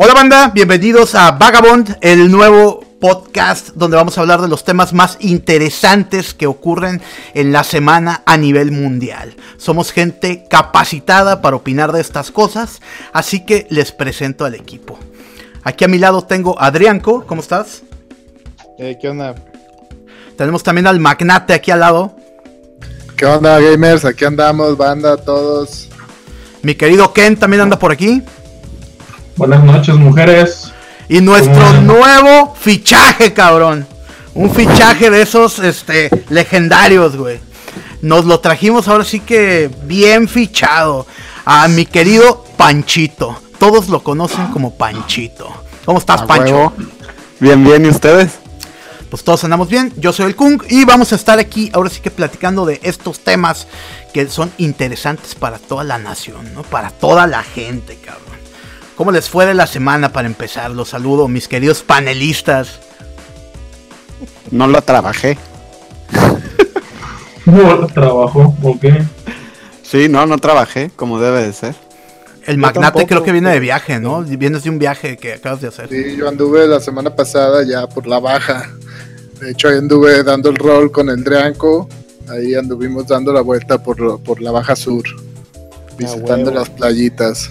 Hola banda, bienvenidos a Vagabond, el nuevo podcast donde vamos a hablar de los temas más interesantes que ocurren en la semana a nivel mundial. Somos gente capacitada para opinar de estas cosas, así que les presento al equipo. Aquí a mi lado tengo a Adrianco, ¿cómo estás? Eh, ¿Qué onda? Tenemos también al magnate aquí al lado. ¿Qué onda, gamers? Aquí andamos, banda, todos. Mi querido Ken también anda por aquí. Buenas noches, mujeres. Y nuestro nuevo fichaje, cabrón. Un fichaje de esos este, legendarios, güey. Nos lo trajimos ahora sí que bien fichado. A mi querido Panchito. Todos lo conocen como Panchito. ¿Cómo estás, A Pancho? huevo. Bien, bien, ¿y ustedes? Pues todos andamos bien. Yo soy el Kung y vamos a estar aquí ahora sí que platicando de estos temas que son interesantes para toda la nación, ¿no? Para toda la gente, cabrón. ¿Cómo les fue de la semana para empezar? Los saludo, mis queridos panelistas. No lo trabajé. No trabajo, ok. Sí, no, no trabajé como debe de ser. El Yo magnate tampoco, creo que viene de viaje, ¿no? Vienes de un viaje que acabas de hacer. Sí, yo anduve la semana pasada ya por la baja. De hecho, ahí anduve dando el rol con el Drianco. Ahí anduvimos dando la vuelta por, por la baja sur. Visitando huevo. las playitas.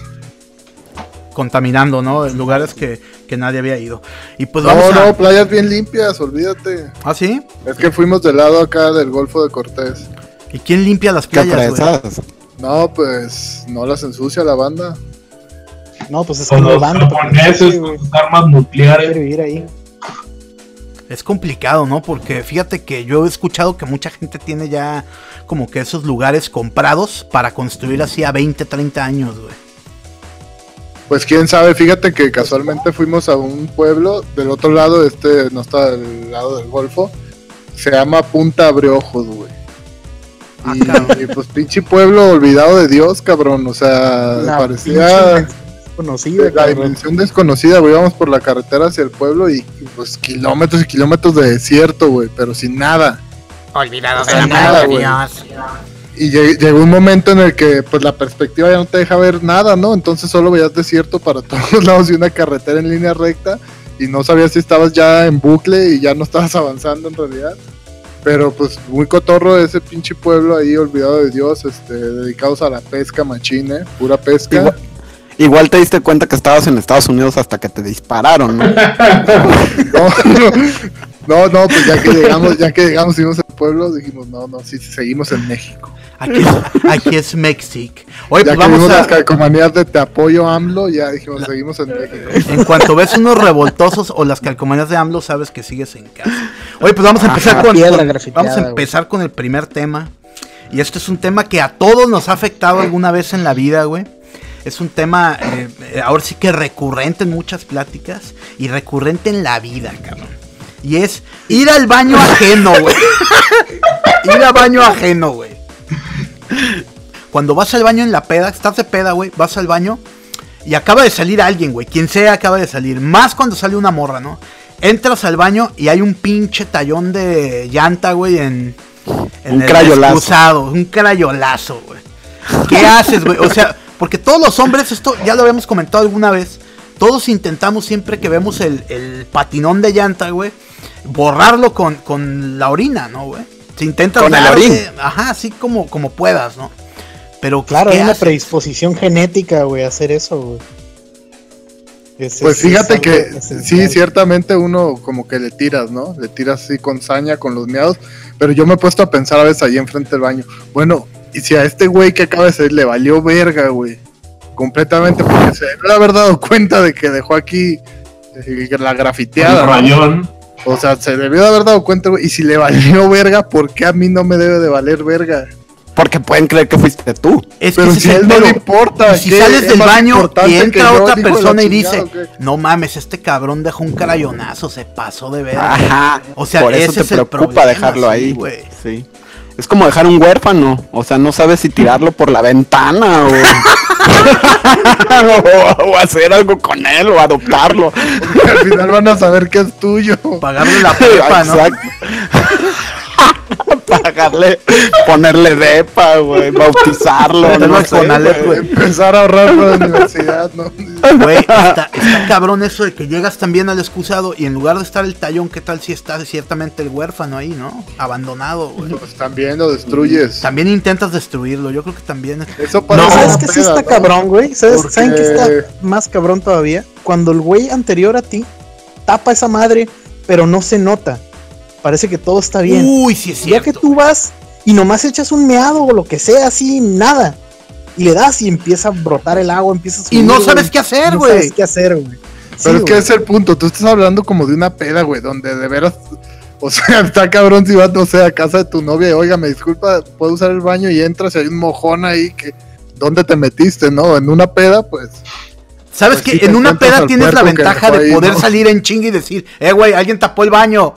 Contaminando, ¿no? En lugares que, que nadie había ido. Y pues No, vamos a... no, playas bien limpias, olvídate. ¿Ah, sí? Es que fuimos del lado acá del Golfo de Cortés. ¿Y quién limpia las ¿Qué playas, güey? fresas? No, pues no las ensucia la banda. No, pues es los robando. japoneses con sus armas nucleares. vivir ahí. Es complicado, ¿no? Porque fíjate que yo he escuchado que mucha gente tiene ya como que esos lugares comprados para construir así a 20, 30 años, güey. Pues quién sabe, fíjate que casualmente fuimos a un pueblo del otro lado, este no está del lado del Golfo, se llama Punta Abreojos, güey. Ah, Y, pues pinche pueblo olvidado de Dios, cabrón, o sea, La parecía pinche Conocida, la cabrón. dimensión desconocida, güey, íbamos por la carretera hacia el pueblo y pues kilómetros y kilómetros de desierto, güey, pero sin nada. Olvidado O sea, nada, güey. Y lleg- llegó un momento en el que pues la perspectiva ya no te deja ver nada, ¿no? Entonces solo veías desierto para todos lados y una carretera en línea recta y no sabías si estabas ya en bucle y ya no estabas avanzando en realidad. Pero pues muy cotorro ese pinche pueblo ahí olvidado de Dios, este, dedicados a la pesca machine, pura pesca. Igual, igual te diste cuenta que estabas en Estados Unidos hasta que te dispararon, ¿no? No, no, no, pues ya que llegamos, ya que llegamos y vimos el pueblo, dijimos, no, no, sí, seguimos en México. Aquí es, aquí es Mexic. Oye, Ya pues que vamos las a... calcomanías de te apoyo AMLO, ya dijimos, seguimos en México. En cuanto ves unos revoltosos o las calcomanías de AMLO, sabes que sigues en casa. Oye, pues vamos a empezar Ajá, con... vamos a empezar con el primer tema. Y este es un tema que a todos nos ha afectado alguna vez en la vida, güey. Es un tema, eh, eh, ahora sí que recurrente en muchas pláticas y recurrente en la vida, cabrón. Y es ir al baño ajeno, güey. ir al baño ajeno, güey. Cuando vas al baño en la peda, estás de peda, güey, vas al baño y acaba de salir alguien, güey. Quien sea acaba de salir. Más cuando sale una morra, ¿no? Entras al baño y hay un pinche tallón de llanta, güey, en, en Un el crayolazo. excusado, Un crayolazo, güey. ¿Qué haces, güey? O sea, porque todos los hombres, esto ya lo habíamos comentado alguna vez. Todos intentamos siempre que vemos el, el patinón de llanta, güey, borrarlo con, con la orina, ¿no, güey? Se intenta Con el. Ajá, así como, como puedas, ¿no? Pero Claro, ¿qué hay una predisposición genética, güey, a hacer eso, güey. Es- Pues es- fíjate es que sí, ciertamente uno como que le tiras, ¿no? Le tiras así con saña, con los miados, pero yo me he puesto a pensar a veces ahí enfrente del baño, bueno, y si a este güey que acaba de salir le valió verga, güey, completamente, porque se debe haber dado cuenta de que dejó aquí eh, la El grafiteada, ¿no? rayón. O sea, se debió de haber dado cuenta, güey, y si le valió verga, ¿por qué a mí no me debe de valer verga? Porque pueden creer que fuiste tú. Es Pero ese si a él no le importa, Y si sales ¿Es del baño y que entra otra persona y dice, no mames, este cabrón dejó un crayonazo, se pasó de ver. Ajá. O sea, por eso ese te es preocupa problema, dejarlo ahí. güey. Sí. Es como dejar un huérfano. O sea, no sabes si tirarlo por la ventana o, o, o hacer algo con él o adoptarlo. Al final van a saber que es tuyo. Pagarle la prepa, ¿no? Exacto. Pagarle, ponerle depa, güey, bautizarlo, no sé. Empezar a ahorrar para la universidad, ¿no? Güey, está, está cabrón eso de que llegas también al excusado y en lugar de estar el tallón, ¿qué tal si está ciertamente el huérfano ahí, no? Abandonado, güey. Pues también lo destruyes. También intentas destruirlo, yo creo que también. Eso No, parece ¿sabes una qué sí está ¿no? cabrón, güey? ¿Sabes, Porque- ¿Saben qué está más cabrón todavía? Cuando el güey anterior a ti tapa esa madre, pero no se nota. Parece que todo está bien. Uy, sí es ya que cierto. tú vas y nomás echas un meado o lo que sea, así, nada. Y le das y empieza a brotar el agua, empieza a Y subir, no güey. sabes qué hacer, No güey. sabes qué hacer, güey. Pero Sí, es que es el punto. Tú estás hablando como de una peda, güey, donde de veras. O sea, está cabrón si vas, no sé, a casa de tu novia y, oiga, me disculpa, puedo usar el baño y entras y hay un mojón ahí que. ¿Dónde te metiste, no? En una peda, pues. ¿Sabes Pues que sí en una peda tienes la ventaja de ahí, poder ¿no? salir en chinga y decir, eh, güey, alguien tapó el baño?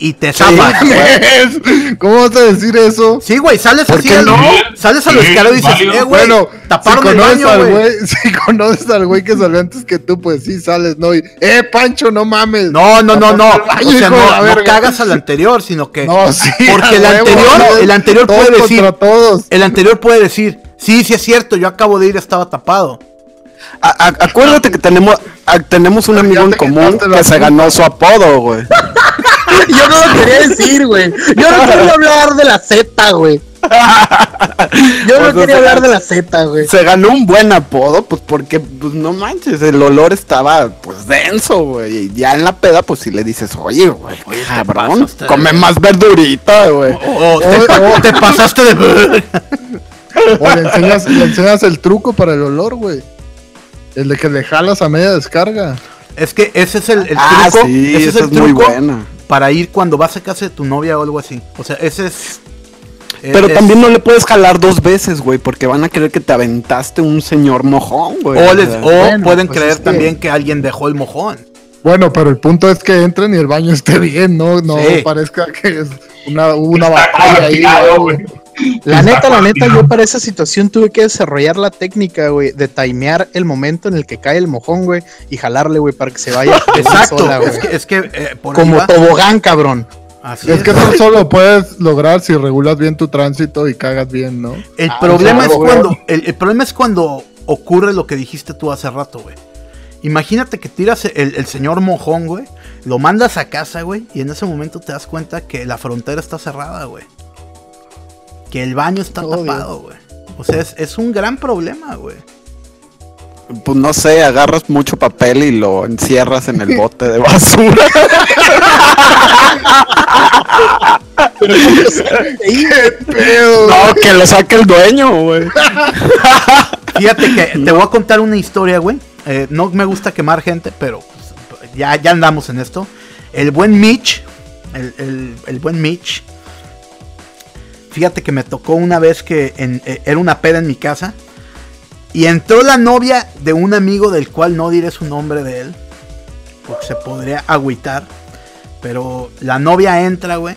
Y te zafas. ¿Cómo vas a decir eso? Sí, güey, sales ¿Por así, no? sales a lo Sí, escalado y dices, válido. eh, güey, Bueno, taparon si el baño, al güey. si conoces al güey que salió antes que tú, pues sí sales, ¿no? Y, eh, Pancho, no mames. No, no, no, no. Baño, O sea, no, no cagas al anterior, sino que No, sí. Porque el huevo, anterior- ¿no? el anterior Todos puede decir- todos. el anterior puede decir, sí, sí es cierto, yo acabo de ir, estaba tapado. A- a- acuérdate que tenemos, a- tenemos un amigo en común que se ganó su apodo, güey. Yo no lo quería decir, güey. Yo no quería hablar de la Z, güey. Yo no Pues, quería hablar de la Z, güey. Se ganó un buen apodo, pues porque, pues no manches, el olor estaba, pues denso, güey. Y ya en la peda, pues si le dices, oye, güey, cabrón, pasaste come más verdurita, güey. O te, te pasaste de... O le enseñas, le enseñas el truco para el olor, güey. El de que le jalas a media descarga. Es que ese es el, el ah, truco. sí, ese es esa el es muy buena. Para ir cuando vas a casa de tu novia o algo así. O sea, ese es... Pero es- también no le puedes jalar dos veces, güey, porque van a creer que te aventaste un señor mojón, güey. O, les- o bueno, pueden pues creer que- también que alguien dejó el mojón. Bueno, pero el punto es que entren y el baño esté bien, ¿no? No Sí. parezca que es una, hubo una batalla ahí. güey. La neta, la neta, yo para esa situación tuve que desarrollar la técnica, güey, de timear el momento en el que cae el mojón, güey, y jalarle, güey, para que se vaya. Exacto. sola, güey. es que, es que eh, por Como va. tobogán, cabrón. Así Es que eso solo lo puedes lograr si regulas bien tu tránsito y cagas bien, ¿no? El Ah, problema es güey. cuando el, el problema es cuando ocurre lo que dijiste tú hace rato, güey. Imagínate que tiras el, el señor mojón, güey, lo mandas a casa, güey, y en ese momento te das cuenta que la frontera está cerrada, güey. Que el baño está Obvio. tapado, güey. O sea, es, es un gran problema, güey. Pues no sé, agarras mucho papel y lo encierras en el bote de basura. Pedo. no, que lo saque el dueño, güey. Fíjate que te voy a contar una historia, güey. Eh, no me gusta quemar gente, pero pues, ya, ya andamos en esto. El buen Mitch, el, el- el buen Mitch. Fíjate que me tocó una vez que en- eh, era una peda en mi casa. Y entró la novia de un amigo del cual no diré su nombre de él. Porque se podría agüitar. Pero la novia entra, güey.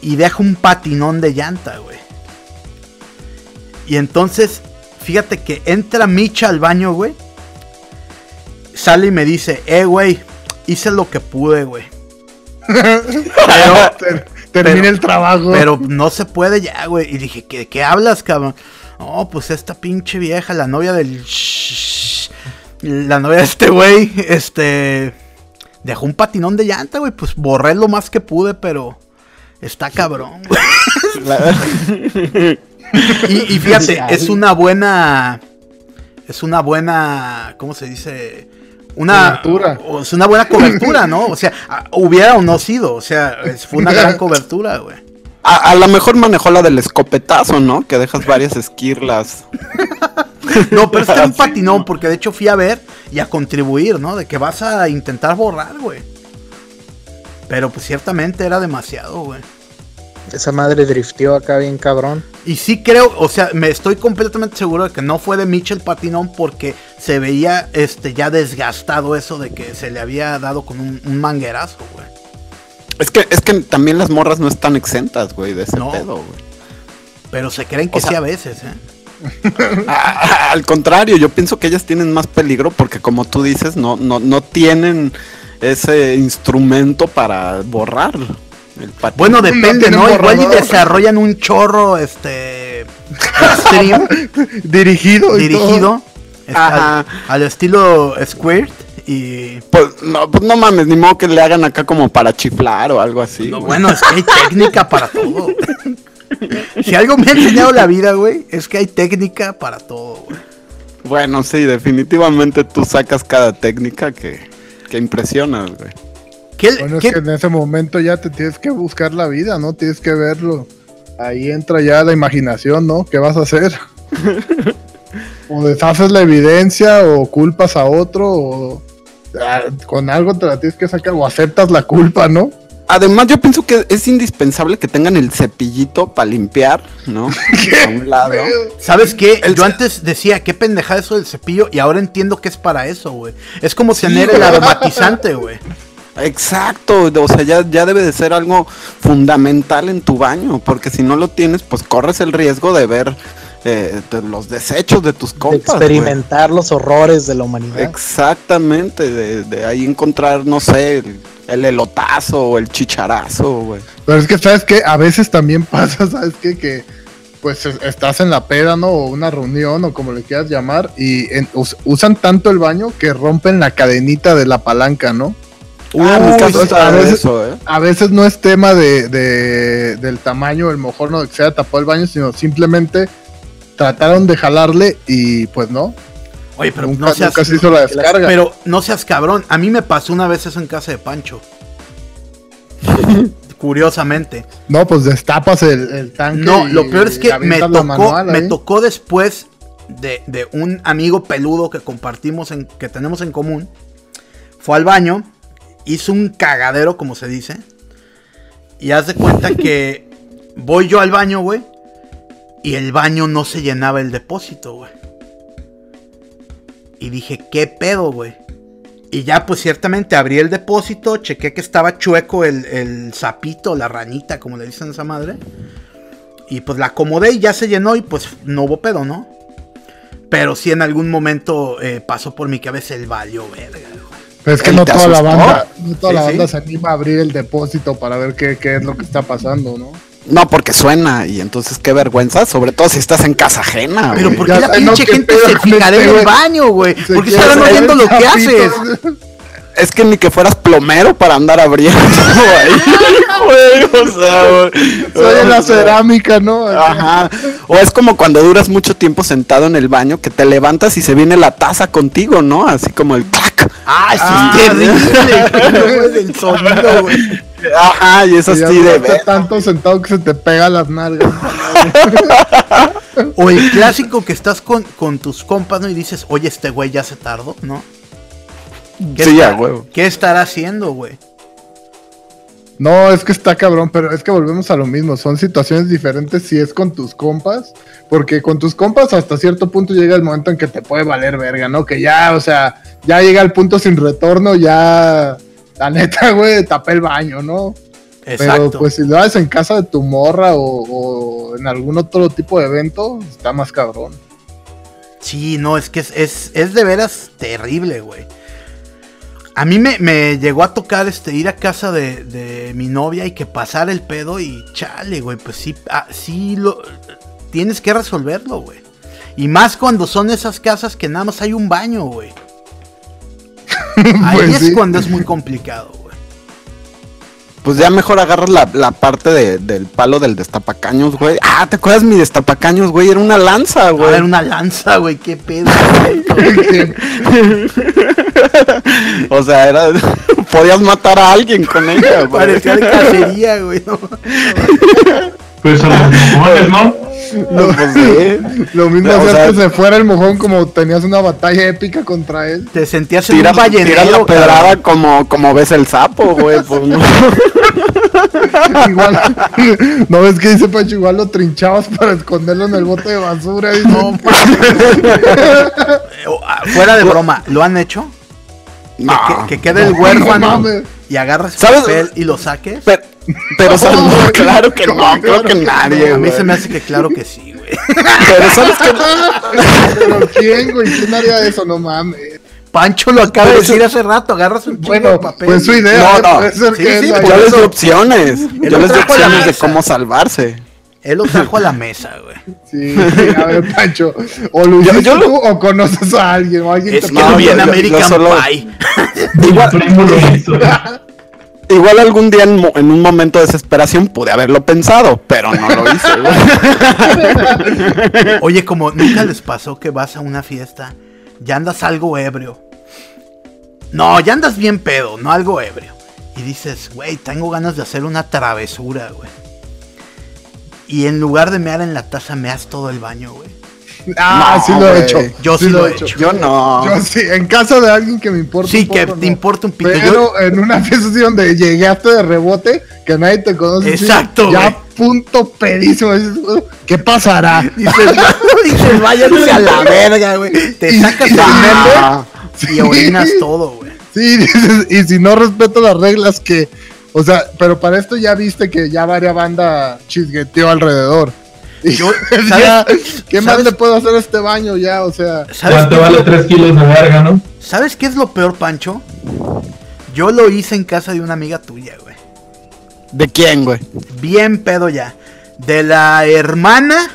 Y deja un patinón de llanta, güey. Y entonces, fíjate que entra Micha al baño, güey. Sale y me dice, eh, güey, hice lo que pude, güey. Pero, termina pero- el trabajo. pero no se puede ya, güey. Y dije, ¿qué, qué hablas, cabrón? No, pues esta pinche vieja, la novia del... La novia de este güey, este... Dejó un patinón de llanta, güey. Pues borré lo más que pude, pero... Está cabrón, güey. Y, y fíjate, es una buena. Es una buena. ¿Cómo se dice? Una. Cobertura. una buena cobertura, ¿no? O sea, hubiera o no sido. O sea, es- fue una gran cobertura, güey. A, a lo mejor manejó la del escopetazo, ¿no? Que dejas varias esquirlas. No, pero este era un patinón, porque de hecho fui a ver y a contribuir, ¿no? De que vas a intentar borrar, güey. Pero pues ciertamente era demasiado, güey. Esa madre drifteó acá bien cabrón. Y sí creo, o sea, me estoy completamente seguro de que no fue de Mitchell Patinón porque se veía este ya desgastado eso de que se le había dado con un, un manguerazo, güey. Es que, es que también las morras no están exentas, güey, de ese No. pedo, güey. Pero se creen que O sea- sí a veces, ¿eh? Al contrario, yo pienso que ellas tienen más peligro porque como tú dices, no, no, no tienen ese instrumento para borrar. El patín. Bueno, depende, tienen ¿no? Igual y desarrollan un chorro, este... Stream Dirigido. y todo. dirigido este, al, Ajá. al estilo Squirt y... Pues no, pues no mames, ni modo que le hagan acá como para chiflar o algo así. No, bueno, es que hay técnica para todo. Si algo me ha enseñado la vida, güey, es que hay técnica para todo, güey. Bueno, sí, definitivamente tú sacas cada técnica que, que impresionas, güey. ¿Qué, Bueno, es que en ese momento ya te tienes que buscar la vida, ¿no? Tienes que verlo. Ahí entra ya la imaginación, ¿no? ¿Qué vas a hacer? o deshaces la evidencia, o culpas a otro, o ah, con algo te la tienes que sacar, o aceptas la culpa, ¿no? Además, yo pienso que es indispensable que tengan el cepillito para limpiar, ¿no? A un lado. ¿Sabes qué? El Yo ce- antes decía, qué pendejada eso del cepillo, y ahora entiendo que es para eso, güey. Es como tener el aromatizante, güey. Exacto, o sea, ya, ya debe de ser algo fundamental en tu baño, porque si no lo tienes, pues corres el riesgo de ver eh, de los desechos de tus compas. experimentar los horrores de la humanidad. Exactamente, de, de ahí encontrar, no sé, el, el elotazo o el chicharazo, güey. Pero es que, ¿sabes qué? A veces también pasa, ¿sabes qué? Que pues es- estás en la peda, ¿no? O una reunión, o como le quieras llamar, y en- us- usan tanto el baño que rompen la cadenita de la palanca, ¿no? Ah, Uy, está a veces- eso, ¿eh? A veces no es tema de, de- del tamaño del mojón o de que se haya tapado el baño, sino simplemente trataron de jalarle y pues no. Oye, pero nunca, no seas... nunca se hizo la descarga. Pero no seas cabrón. A mí me pasó una vez eso en casa de Pancho. Curiosamente. No, pues destapas el, el tanque. No, y lo peor es que me tocó, manual me tocó después de, de un amigo peludo que compartimos, en, que tenemos en común. Fue al baño, hizo un cagadero, como se dice. Y haz de cuenta que voy yo al baño, güey. Y el baño no se llenaba el depósito, güey. Y dije, ¿qué pedo, güey? Y ya, pues ciertamente abrí el depósito, chequé que estaba chueco el, el sapito, la ranita, como le dicen a esa madre. Y pues la acomodé y ya se llenó y pues no hubo pedo, ¿no? Pero sí en algún momento eh, pasó por mi cabeza el valió, verga. Pero es que ¿Y no toda la banda, no toda Sí, la sí. banda se anima a abrir el depósito para ver qué, qué es lo que está pasando, ¿no? No, porque suena y entonces qué vergüenza, sobre todo si estás en casa ajena, Pero güey. ¿por qué Ya la pinche gente se fijará en el baño, güey? Se ¿Por qué quiere estarán oyendo lo que haces? Es que ni que fueras plomero para andar abriendo, güey. Güey, o sea, güey. Soy en la cerámica, ¿no? Ajá. O es como cuando duras mucho tiempo sentado en el baño que te levantas y se viene la taza contigo, ¿no? Así como el clac. ¡Ay, sí, Ah, es terrible! el sonido, güey. Ajá, y es Y ya así de ver. tanto sentado que se te pega las nalgas. O el clásico que estás con, con tus compas, ¿no? Y dices, oye, este güey ya se tardó, ¿no? ¿Qué Sí, está- a huevo. ¿Qué estará haciendo, güey? No, es que está cabrón, pero es que volvemos a lo mismo. Son situaciones diferentes si es con tus compas, porque con tus compas hasta cierto punto llega el momento en que te puede valer verga, ¿no? Que ya, o sea, ya llega el punto sin retorno, ya, la neta, güey, tapé el baño, ¿no? Exacto. Pero pues si lo haces en casa de tu morra o, o en algún otro tipo de evento, está más cabrón. Sí, no, es que es, es, es de veras terrible, güey. A mí me, me llegó a tocar este ir a casa de, de mi novia y que pasar el pedo y chale, güey, pues sí, ah, sí lo tienes que resolverlo, güey. Y más cuando son esas casas que nada más hay un baño, güey. Ahí Pues es sí. cuando es muy complicado, güey. Pues ya mejor agarras la, la parte de- del palo del destapacaños, güey. Ah, ¿te acuerdas mi destapacaños, güey? Era una lanza, A güey. ver, una lanza, güey, qué pedo. O sea, era. Podías matar a alguien con ella, güey. Parecía de cacería, güey. ¿no? Pues a los mojones, ¿no? No, pues sí. Lo mismo O hacías sea- que se fuera el mojón como tenías una batalla épica contra él. Te sentías en Tira, un tira la pedrada como, como ves el sapo, güey. Pues, no. Igual, ¿no ves que dice Pancho? Igual lo trinchabas para esconderlo en el bote de basura. dice. No, Eh, ah, Fuera de broma, ¿lo han hecho? Que, No. que- que quede el No huérfano y agarras el ¿Sabes? papel y lo saques. Pero, pero ¿sabes? No, claro que no, No, creo que claro que nadie, A mí se me hace que claro que sí, güey. Pero ¿sabes qué? Pero ¿quién, güey? ¿Quién haría eso? No mames. Pancho lo acaba de decir hace rato, agarras un Bueno, de papel. pues su idea. No, no. Sí, que sí, Yo les doy opciones. Él Yo les doy opciones de cómo salvarse. Él lo trajo a la mesa, güey. Sí, sí, a ver, Pancho. O lo Yo- hiciste yo lo- tú o conoces a alguien o alguien Es te que no, lo vi en yo- yo- American solo- Pie. Igual-. Igual algún día en, un momento de desesperación pude haberlo pensado, pero no lo hice. Oye, como nunca les pasó que vas a una fiesta, ya andas algo ebrio. No, ya andas bien pedo, no algo ebrio. Y dices, güey, tengo ganas de hacer una travesura, güey. Y en lugar de mear en la taza, meas todo el baño, güey. Ah, No, sí lo he hecho. Yo sí lo he hecho. Yo no. Yo sí, en casa de alguien que me importa. Sí, un que poco, te no. importa un pito. Pero en una fiesta así donde llegaste de rebote, que nadie te conoce. así, Exacto, Ya punto pedísimo. "Uh, ¿Qué pasará? Dices, dices, váyanse a la verga, güey. Te sacas el meme y orinas todo, güey. Sí, dices, y si no respeto las reglas que... O sea, pero para esto ya viste que ya varias banda chisgueteó alrededor. Yo-. ¿qué más ¿sabes? le puedo hacer a este baño ya? O sea... ¿Sabes ¿Cuánto vale lo, 3 kilos de verga, no? ¿Sabes qué es lo peor, Pancho? Yo lo hice en casa de una amiga tuya, güey. ¿De quién, güey? Bien pedo ya. De la hermana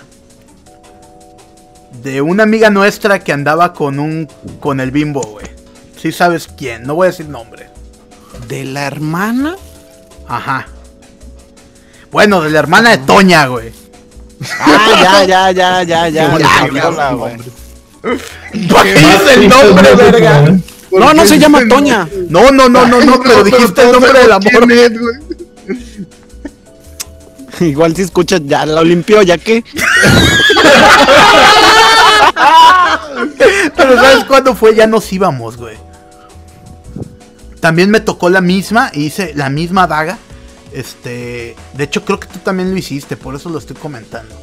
de una amiga nuestra que andaba con un con el bimbo, güey. Sí sabes quién, no voy a decir nombre. ¿De la hermana? Ajá. Bueno, de la hermana de Toña, güey. Ah, ya, ya, ya, ya, ya. ¿Cómo le ya, hola, el güey. ¿Para qué dices el nombre, verga? No, no se llama Toña. No, no, no, no, no, pero dijiste el nombre del amor. Igual si escuchas, ya lo limpió, ya que. Pero ¿sabes cuándo fue? Ya nos íbamos, güey. También me tocó la misma, y hice la misma daga. Este, de hecho creo que tú también lo hiciste, por eso lo estoy comentando.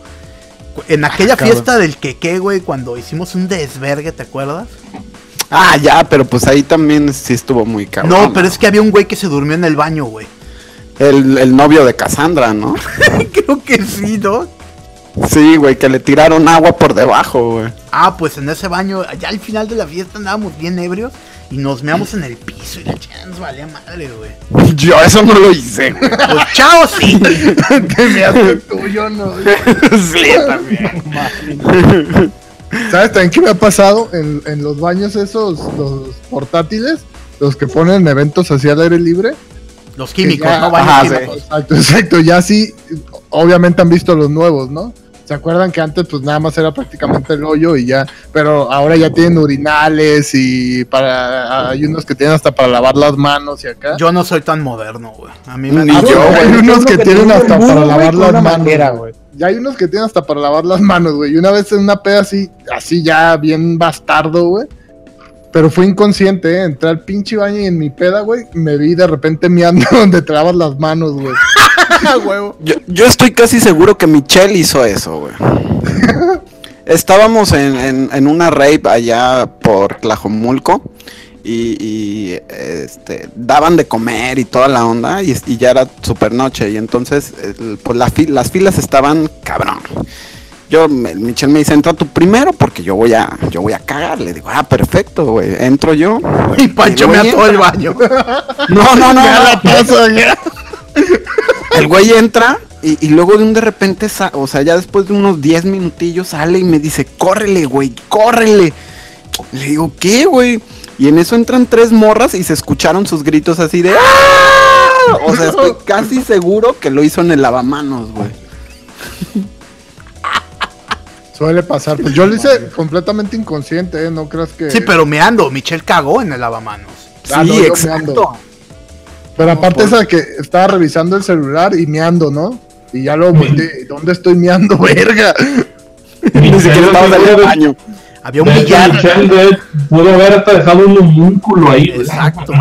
En aquella cabrón. fiesta del queque, güey, cuando hicimos un desvergue, ¿te acuerdas? Ah, ya, pero pues ahí también sí estuvo muy cabrón. no, pero es que había un güey que se durmió en el baño, güey. El, el novio de Cassandra, ¿no? creo que sí, ¿no? Sí, güey, que le tiraron agua por debajo, güey. Ah, pues en ese baño, ya al final de la fiesta andábamos bien ebrios y nos meamos en el piso y la nos valía madre, güey. Yo eso no lo hice, güey. Pues chao, sí. Que me hace tuyo, no. sí, también. ¿Sabes también qué me ha pasado en, en los baños esos, los portátiles? Los que ponen en eventos así al aire libre. Los químicos, Ya- no baños ajá, sí. químicos. Exacto, exacto. Ya sí, obviamente han visto los nuevos, ¿no? ¿Se acuerdan que antes pues nada más era prácticamente el hoyo y ya? Pero ahora ya tienen urinales y para hay unos que tienen hasta para lavar las manos y acá. Yo no soy tan moderno, güey. A mí me Ni yo, güey. hay unos que tienen hasta para lavar las manos. güey. Ya hay unos que tienen hasta para lavar las manos, güey. Y una vez en una peda así, así ya bien bastardo, güey. Pero fue inconsciente, ¿eh? Entré al pinche baño y en mi peda, güey, me vi de repente meando donde te lavas las manos, güey. Yo, yo estoy casi seguro que Michelle hizo eso, güey. Estábamos en, en- en una rave allá por Tlajomulco y, y, este, daban de comer y toda la onda y, y ya era super noche y entonces el- pues la fi- las filas estaban cabrón. Yo, me- Michelle me dice, entra tú primero porque yo voy a, yo voy a cagar. Le digo, ah, perfecto, güey. Entro yo. Y Pancho me ató el baño. No, no, no. No. la paso, ya. El güey entra y, y luego de un de repente, o sea, ya después de unos 10 minutillos sale y me dice, córrele, güey, córrele. Le digo, ¿qué, güey? Y en eso entran tres morras y se escucharon sus gritos así de ¡Ah! O sea, estoy casi seguro que lo hizo en el lavamanos, güey. Suele pasar. Pues yo lo hice completamente inconsciente, ¿eh? No creas que. Sí, pero me ando. Michelle cagó en el lavamanos. Ah, sí, no, exacto. Pero aparte esa que estaba revisando el celular y meando, ¿no? Y ya lo volteé. ¿Dónde estoy meando, verga? Ni siquiera estaba en el baño. Había un billar. Pudo haber hasta dejado un homúnculo ahí. Exacto.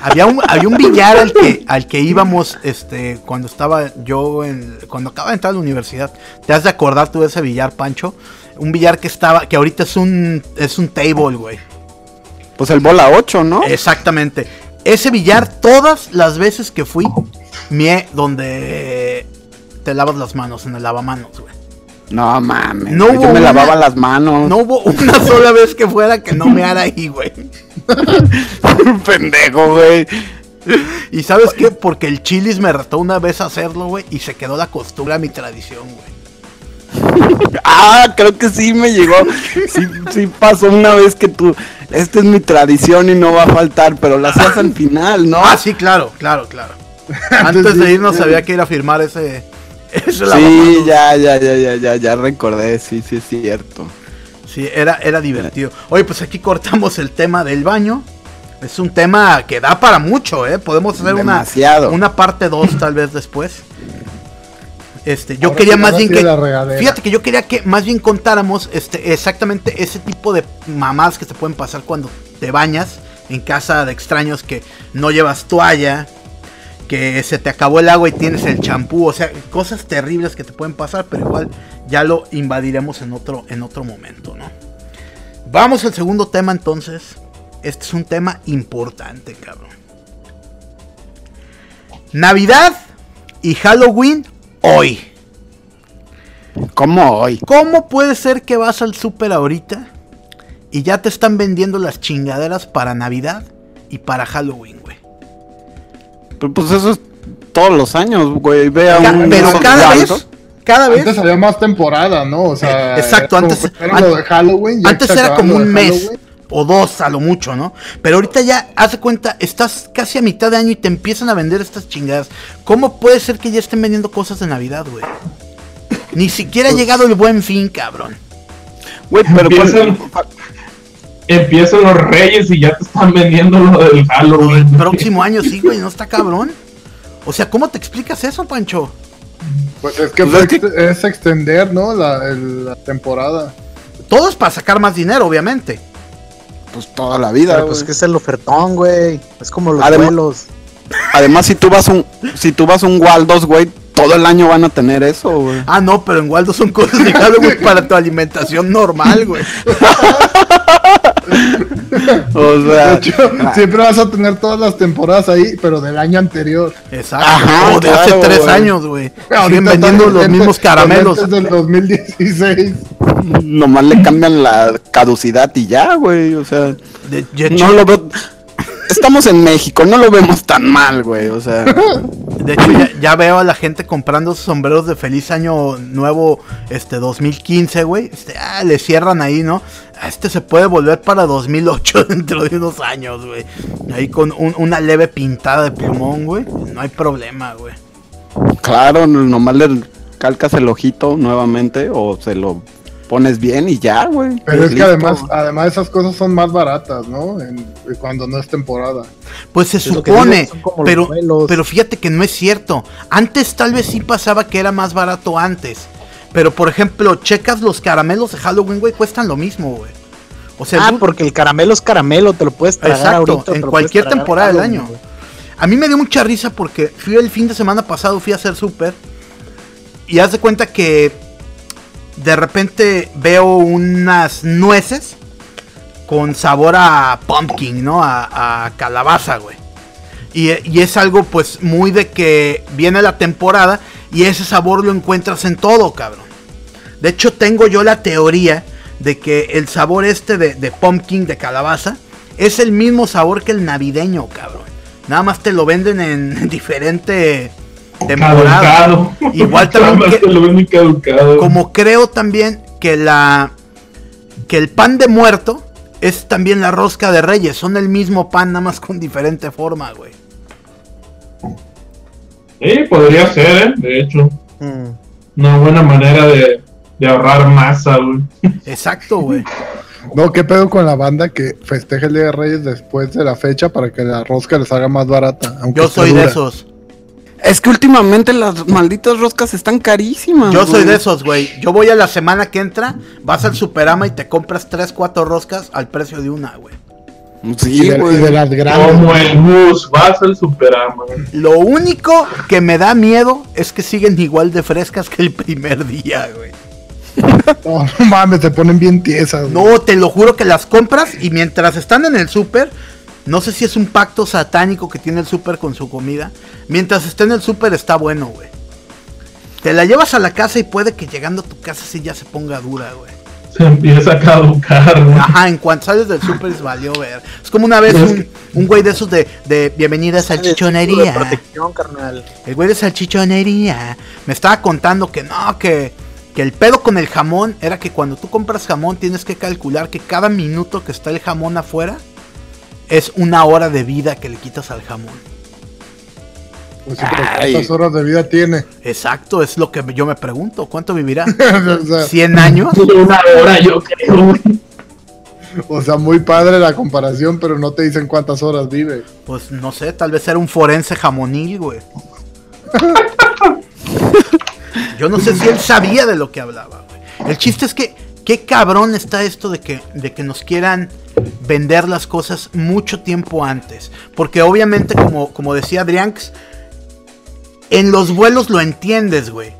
Había un, había un billar al que, al que íbamos este, cuando estaba yo en. Cuando acaba de entrar a la universidad. ¿Te has de acordar tú de ese billar, Pancho? Un billar que estaba. que ahorita es un. es un table, güey. Pues el bola 8, ¿no? Exactamente. Ese billar, todas las veces que fui, mié donde te lavas las manos, en el lavamanos, güey. No mames. No yo me una- lavaba las manos. No hubo una sola vez que fuera que no me haga ahí, güey. pendejo, güey. ¿Y sabes qué? Porque el chilis me retó una vez a hacerlo, güey, y se quedó la costumbre a mi tradición, güey. Ah, creo que sí me llegó. Sí, sí pasó una vez que tú. Esta es mi tradición y no va a faltar, pero la hacías al final, ¿no? Ah, sí, claro, claro, claro. Antes de irnos había que ir a firmar ese... ese Sí, ya, ya, ya, ya, ya, ya recordé, sí, sí es cierto. Sí, era, era divertido. Oye, pues aquí cortamos el tema del baño. Es un tema que da para mucho, ¿eh? Podemos hacer una parte 2 tal vez después. Este, yo Ahora quería más bien que... Fíjate que yo quería que más bien contáramos este, exactamente ese tipo de mamás que te pueden pasar cuando te bañas en casa de extraños que no llevas toalla, que se te acabó el agua y tienes el champú, o sea, cosas terribles que te pueden pasar, pero igual ya lo invadiremos en otro, en otro momento, ¿no? Vamos al segundo tema entonces. Este es un tema importante, cabrón. Navidad y Halloween hoy. ¿Cómo hoy? ¿Cómo puede ser que vas al súper ahorita y ya te están vendiendo las chingaderas para Navidad y para Halloween, güey? Pero, Pues eso es todos los años, güey. Ve a Ca- un Pero cada vez, cada vez, Antes había más temporada, ¿no? O sea, Eh, exacto, como antes- de Halloween. antes que se era como un de mes Halloween. O dos a lo mucho, ¿no? Pero ahorita ya, haz de cuenta, estás casi a mitad de año y te empiezan a vender estas chingadas. ¿Cómo puede ser que ya estén vendiendo cosas de Navidad, güey? Ni siquiera ha llegado el buen fin, cabrón. Güey, pero Empiezan- ¿cuál- Empiezan los reyes y ya te están vendiendo lo del El Halloween. próximo año sí, güey, no está cabrón. O sea, ¿cómo te explicas eso, Pancho? Pues es que, Pues es que- ext- es extender, ¿no? La, el- la temporada. Todo es para sacar más dinero, obviamente. Pues toda la vida, Pero güey. pues que es el ofertón, güey. Es como los Además- vuelos. Además, si tú vas un, si tú vas a un Waldos, güey, todo el año van a tener eso, güey. Ah, no, pero en Waldo son cosas de Halloween para tu alimentación normal, güey. O De sea, hecho, siempre vas a tener todas las temporadas ahí, pero del año anterior. Exacto. Ajá, o de hace tres años, güey. Siguen vendiendo los mismos caramelos. los lentes del 2016. nomás le cambian la caducidad y ya, güey. O sea, De, de hecho, no lo veo. Estamos en México, no lo vemos tan mal, güey. O sea, de hecho ya, veo a la gente comprando sus sombreros de feliz año nuevo, este 2015, güey. Este, ah, le cierran ahí, ¿no? Ah, Este se puede volver para 2008 dentro de unos años, güey. Ahí con un- una leve pintada de plumón, güey. No hay problema, güey. claro, nomás le calcas el ojito nuevamente o se lo pones bien y ya, güey. Pero es que además, además esas cosas son más baratas, ¿no? En- cuando no es temporada. Pues se supone, pero, pero fíjate que no es cierto. Antes tal vez sí pasaba que era más barato antes. Pero por ejemplo, checas los caramelos de Halloween, güey, cuestan lo mismo, güey. O sea, Ah, porque el caramelo es caramelo, te lo puedes tragar Exacto, ahorita. en cualquier temporada del año. a mí me dio mucha risa porque fui el fin de semana pasado, fui a hacer súper. Y haz de cuenta que de repente veo unas nueces con sabor a pumpkin, ¿no? A, calabaza, güey. Y, y es algo pues muy de que viene la temporada y ese sabor lo encuentras en todo, cabrón. De hecho tengo yo la teoría de que el sabor este de, de pumpkin, de calabaza, es el mismo sabor que el navideño, cabrón. Nada más te lo venden en diferente temporada. Caducado. Igual también Nada más que- lo ven muy caducado. Como creo también que la que el pan de muerto es también la rosca de reyes, son el mismo pan nada más con diferente forma, güey. Sí, podría ser, ¿eh? De hecho. Mm. Una buena manera de, de ahorrar masa, güey. Exacto, güey. No, ¿qué pedo con la banda que festeja el Día de Reyes después de la fecha para que la rosca les haga más barata? aunque Yo soy de esos. Es que últimamente las malditas roscas están carísimas. Yo soy güey. de esos, güey. Yo voy a la semana que entra, vas al Superama y te compras 3, 4 roscas al precio de una, güey. Y Sí, de, y güey. de las grandes. Como el bus, vas al Superama. güey. Lo único que me da miedo es que siguen igual de frescas que el primer día, güey. No, no mames, se ponen bien tiesas. güey. No, te lo juro que las compras y mientras están en el súper, no sé si es un pacto satánico que tiene el súper con su comida. Mientras esté en el súper está bueno, güey. Te la llevas a la casa y puede que llegando a tu casa sí ya se ponga dura, güey. Se empieza a caducar, güey. Ajá, en cuanto sales del súper es valió ver. Es como una vez un, un güey de esos de, de bienvenida a De salchichonería. protección, carnal. El güey de salchichonería me estaba contando que no, que, que el pedo con el jamón era que cuando tú compras jamón tienes que calcular que cada minuto que está el jamón afuera es una hora de vida que le quitas al jamón. Pues sí, pero. ¿cuántas horas de vida tiene? Exacto, es lo que yo me pregunto. ¿Cuánto vivirá? ¿100 años? Una hora, yo creo, güey. o sea, muy padre la comparación, pero no te dicen cuántas horas vive. Pues no sé, tal vez era un forense jamonil, güey. Yo no sé si él sabía de lo que hablaba, güey. El chiste es que, qué cabrón está esto de que, de que nos quieran vender las cosas mucho tiempo antes. Porque obviamente, como, como decía Adrianx, en los vuelos lo entiendes, güey.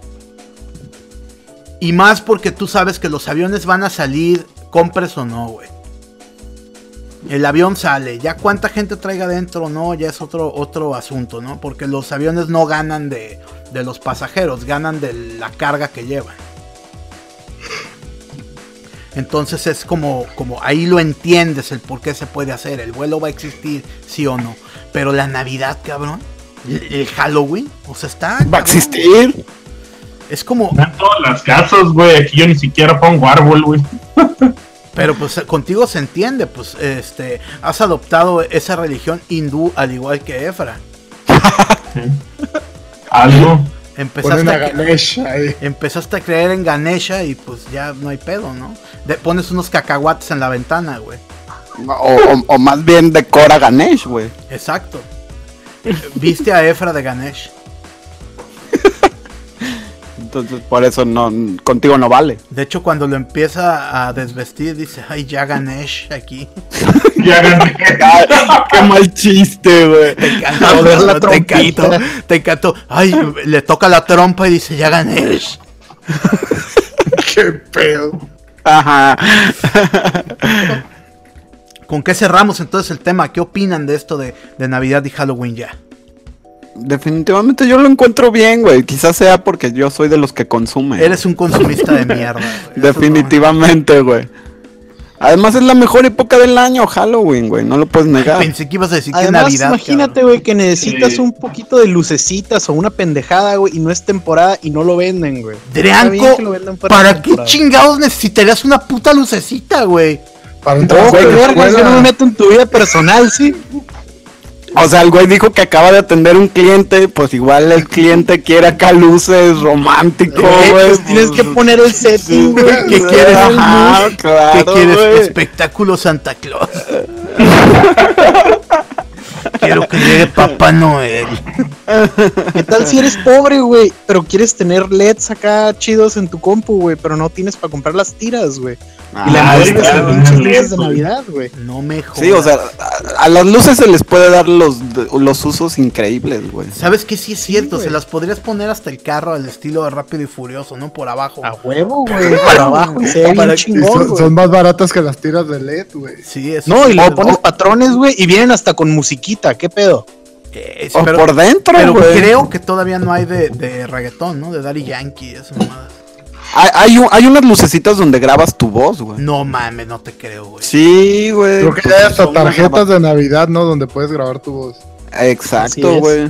Y más porque tú sabes que los aviones van a salir, compres o no, güey. El avión sale, ya cuánta gente traiga dentro no, ya es otro, otro asunto, ¿no? Porque los aviones no ganan de, de los pasajeros, ganan de la carga que llevan. Entonces es como, como ahí lo entiendes el por qué se puede hacer. El vuelo va a existir, sí o no. Pero la Navidad, cabrón. El, el Halloween, o sea, está. Va a existir. Es como, En todas las casas, güey. Aquí yo ni siquiera pongo árbol, güey. Pero pues contigo se entiende, pues este has adoptado esa religión hindú al igual que Efra. Algo. Empezaste a a, Ganesh ahí. empezaste a creer en Ganesha y pues ya no hay pedo, ¿no? De- pones unos cacahuates en la ventana, güey. O, o- o más bien decora Ganesh, güey. Exacto. Viste a Efra de Ganesh. Entonces por eso no contigo no vale. De hecho, cuando lo empieza a desvestir, dice, ay, ya Ganesh aquí. Ya gané. Qué mal chiste, güey. Te la te encantó, te encantó. Ay, le toca la trompa y dice, ya Ganesh. Qué pedo. Ajá. ¿Con qué cerramos entonces el tema? ¿Qué opinan de esto de, de Navidad y Halloween ya? Definitivamente yo lo encuentro bien, güey. Quizás sea porque yo soy de los que consume. Eres un consumista de mierda. güey. Definitivamente, güey. Además es la mejor época del año, Halloween, güey. No lo puedes no- negar. Pensé que ibas a decir que Además, Navidad. imagínate, güey, que necesitas Sí. un poquito de lucecitas o una pendejada, güey, y no es temporada y no lo venden, güey. Drianco, que ¿para qué chingados necesitarías una puta lucecita, güey? Para entrar No, güey, yo no me meto en tu vida personal, sí. O sea, el güey dijo que acaba de atender un cliente, pues igual el cliente quiere acá luces romántico, Eh, güey. pues tienes que poner el setting, güey. ¿Qué Sí, quieres? Ajá, ¿Qué claro, quieres? güey. Espectáculo Santa Claus. Quiero que llegue Papá Noel. ¿Qué tal si eres pobre, güey? Pero quieres tener LEDs acá chidos en tu compu, güey, pero no tienes para comprar las tiras, güey. Y la Ah, envuelves claro, en pinches no, luces de. Navidad, güey. No me jodas. Sí, o sea, a, a las luces se les puede dar los, los usos increíbles, güey. ¿Sabes qué? Sí es cierto, se las podrías poner hasta el carro al estilo de Rápido y Furioso, ¿no? Por abajo. A huevo, güey. Para abajo y Para- Y chingón, son, güey. son más baratas que las tiras de LED, güey. Sí, eso No, y le es- pones patrones, güey, y vienen hasta con musiquita, ¿qué pedo? Eh, sí, O pero, por dentro, pero güey. creo que todavía no hay de, de reggaetón, ¿no? De Daddy Yankee, eso mamadas. Hay, hay, un- hay unas lucecitas donde grabas tu voz, güey. No mames, no te creo, güey. Sí, güey. Creo que hay hasta tarjetas de Navidad, ¿no? Donde puedes grabar tu voz. Exacto, güey.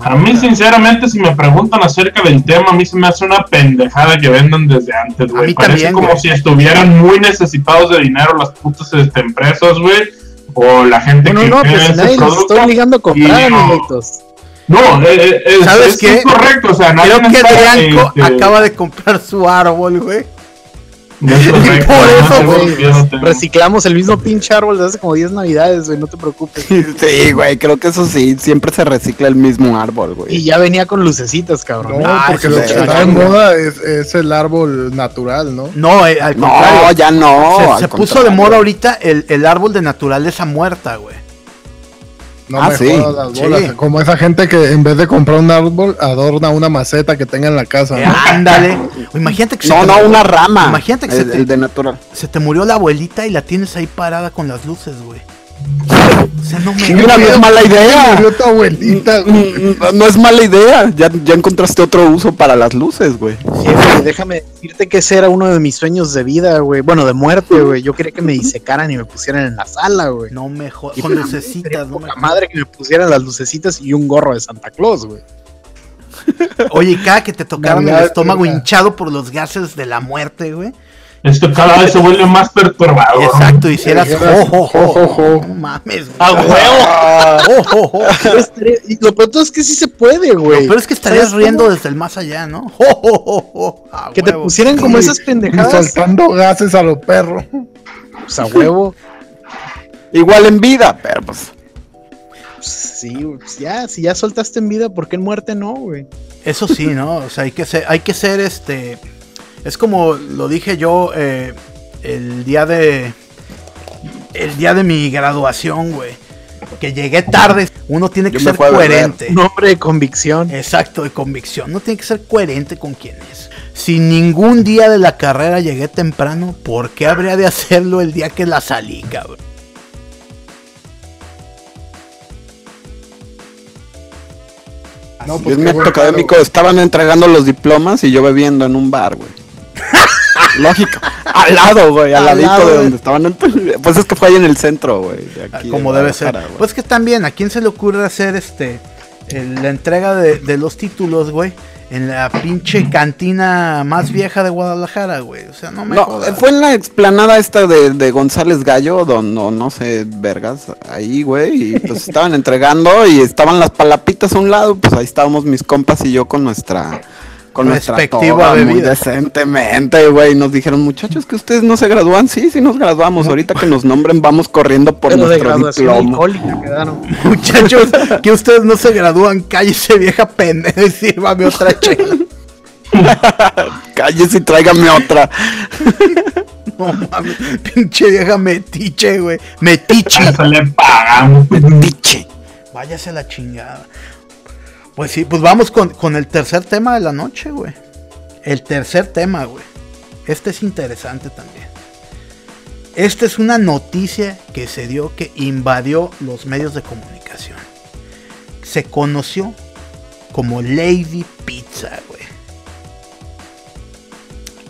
A mí, sinceramente, si me preguntan acerca del tema, a mí se me hace una pendejada que vendan desde antes, A mí güey. Parece también, como si estuvieran muy necesitados de dinero las putas este, empresas, güey. O la gente No, no, que no, crea pues nadie los está obligando a comprar, no. amiguitos. No, eh, eh, es, ¿Sabes es- qué? es correcto, o sea, nadie Creo que Drianco este, acaba de comprar su árbol, güey. Correcto, por no eso, no. Reciclamos el mismo pinche árbol de hace como 10 navidades, güey, no te preocupes. Sí, güey, creo que eso sí, siempre se recicla el mismo árbol, güey. Y ya venía con lucecitas, cabrón. No, Ah, porque lo que está de moda es, es el árbol natural, ¿no? No, eh, al No, contrario. ya no. se puso de moda ahorita el, el árbol de naturaleza muerta, güey. No Ah, me sí. jodas las Sí. bolas. Como esa gente que en vez de comprar un árbol, adorna una maceta que tenga en la casa. Eh, ándale. O imagínate que se No, te no, murió- una rama. Imagínate que el, se te- el de natural. Se te murió la abuelita y la tienes ahí parada con las luces, güey. O sea, no me. Mira, no es mala idea. Murió tu abuelita, güey. Mm, No es mala idea. Ya, ya encontraste otro uso para las luces, güey. Sí, güey, déjame decirte que ese era uno de mis sueños de vida, güey. Bueno, de muerte, güey. Yo quería que me disecaran y me pusieran en la sala, güey. No me jodas. Con lucecitas, no me madre que me pusieran las lucecitas y un gorro de Santa Claus, güey. Oye, y cada que te tocaron el estómago hinchado por los gases de la muerte, güey. Esto cada vez se vuelve más perturbador. Exacto, hicieras jo, jo, jo. jo, jo, jo. No mames, güey. ¡A huevo! Jo, jo, jo. Y lo peor es que sí se puede, güey. Pero es que estarías ¿Sabes riendo cómo? desde el más allá, ¿no? Jo, jo, jo, jo. A Que te pusieran como esas pendejadas. soltando gases a lo perro. Pues a huevo. Igual en vida, pero pues. Pues, sí, güey, pues ya, si ya soltaste en vida, ¿por qué en muerte no, güey? Eso sí, ¿no? O sea, hay que ser, hay que ser este. Es como lo dije yo eh, el día de. El día de mi graduación, güey. Que llegué tarde. Uno tiene que Yo ser coherente. Un hombre de convicción. Exacto, de convicción. No tiene que ser coherente con quién es. Si ningún día de la carrera llegué temprano, ¿por qué habría de hacerlo el día que la salí, cabrón? No, Y pues en mi académico estaban entregando los diplomas y yo bebiendo en un bar, güey. Lógico. Al lado, güey, al, Al ladito lado, de donde estaban. Pues es que fue ahí en el centro, güey. de aquí de Como debe ser. Pues que también, ¿a quién se le ocurre hacer este el- la entrega de, de los títulos, güey? En la pinche cantina más vieja de Guadalajara, güey. O sea, no me No, jodas. fue en la explanada esta de, de González Gallo, don, no, no sé, vergas, ahí, güey, y pues estaban entregando y estaban las palapitas a un lado, pues ahí estábamos mis compas y yo con nuestra, con nuestra Respectiva toga, muy decentemente, güey, nos dijeron, muchachos, que ustedes no se gradúan, sí, sí nos graduamos, ahorita que nos nombren vamos corriendo por Pero nuestro diploma. quedaron. Muchachos, que ustedes no se gradúan, cállese vieja pendeja y sírvame otra chela. Cállese y tráigame otra. No mames, pinche vieja metiche, güey. Metiche. Eso le pagamos. Diche. Váyase a la chingada. Pues sí, pues vamos con, con el tercer tema de la noche, güey. El tercer tema, güey. Este es interesante también. Esta es una noticia que se dio que invadió los medios de comunicación. Se conoció como Lady Pizza, güey.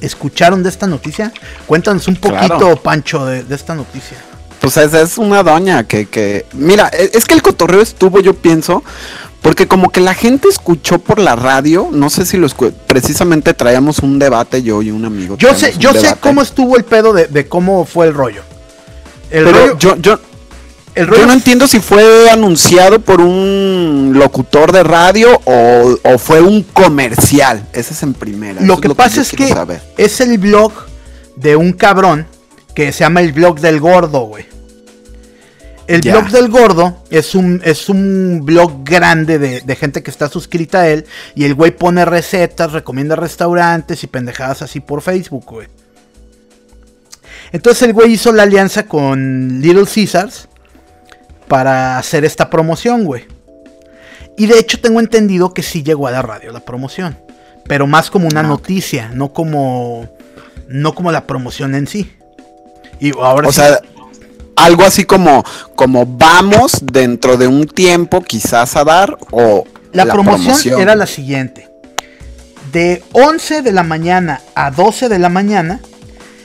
¿Escucharon de esta noticia? Cuéntanos un poquito, Claro. Pancho, de, de esta noticia. Pues esa es una doña que, que... Mira, e- es que el cotorreo estuvo, yo pienso, porque como que la gente escuchó por la radio, no sé si lo precisamente traíamos un debate yo y un amigo. Yo sé, yo sé cómo estuvo el pedo de, de cómo fue el rollo. El Pero rollo, yo, yo, el yo rollo no entiendo si fue anunciado por un locutor de radio o, o fue un comercial. Ese es en primera. Lo eso que pasa es que saber. es el blog de un cabrón que se llama el blog del gordo, güey. El blog del gordo es un, es un blog grande de, de gente que está suscrita a él. Y el güey pone recetas, recomienda restaurantes y pendejadas así por Facebook, güey. Entonces el güey hizo la alianza con Little Caesars para hacer esta promoción, güey. Y de hecho tengo entendido que sí llegó a la radio la promoción. Pero más como una Ah, noticia, no como. No como la promoción en sí. Y ahora O sí- sea, algo así como, como vamos dentro de un tiempo quizás a dar o la, promoción, era la siguiente. De 11 de la mañana a 12 de la mañana,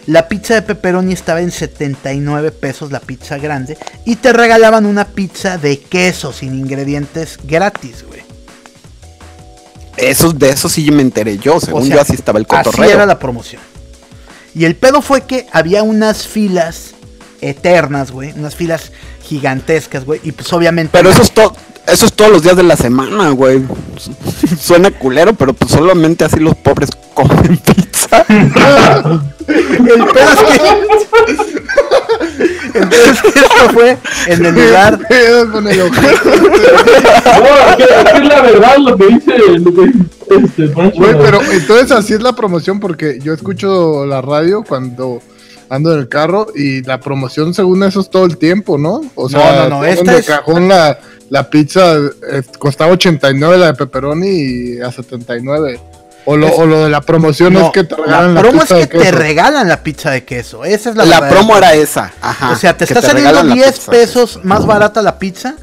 la pizza de pepperoni estaba en 79 pesos la pizza grande. Y te regalaban una pizza de queso sin ingredientes gratis, güey. Esos, de eso sí me enteré yo, según sea, yo así estaba el Así cotorreo. era la promoción. Y el pedo fue que había unas filas eternas, güey. Unas filas gigantescas, güey. Y pues obviamente. Pero eso es todo, eso es todos los días de la semana, güey. Suena culero, pero pues solamente así los pobres comen pizza. El pedo es que. el pedo es que esto fue en el lugar. ¿Qué pedo con el? No, es que, es que es la verdad lo que dice, lo que dice este Pancho. Güey, pero entonces así es la promoción porque yo escucho la radio cuando ando en el carro y la promoción según eso es todo el tiempo, ¿no? O No, sea, no, no, ponen esta es- cajón la, la pizza eh, costaba 89 la de pepperoni y a 79. O lo, Es- o lo de la promoción No, es que te la regalan la, promo pizza es que de te queso. regalan la pizza de queso. Esa es la La, promo era esa. Ajá. O sea, te está saliendo regalan la 10 pizza. pesos más barata la pizza.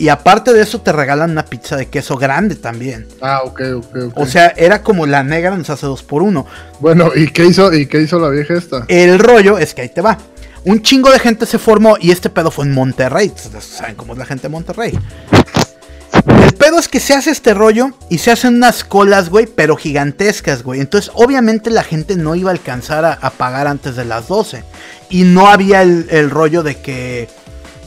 Y aparte de eso te regalan una pizza de queso grande también. Ah, ok, ok, ok. O sea, era como la negra nos hace dos por uno. bueno, ¿y qué hizo, y qué hizo la vieja esta? El rollo es que ahí te va. Un chingo de gente se formó y este pedo fue en Monterrey. Ustedes Saben cómo es la gente de Monterrey. El pedo es que se hace este rollo y se hacen unas colas, güey, pero gigantescas, güey. Entonces, obviamente la gente no iba a alcanzar a, a pagar antes de las 12. Y no había el, el rollo de que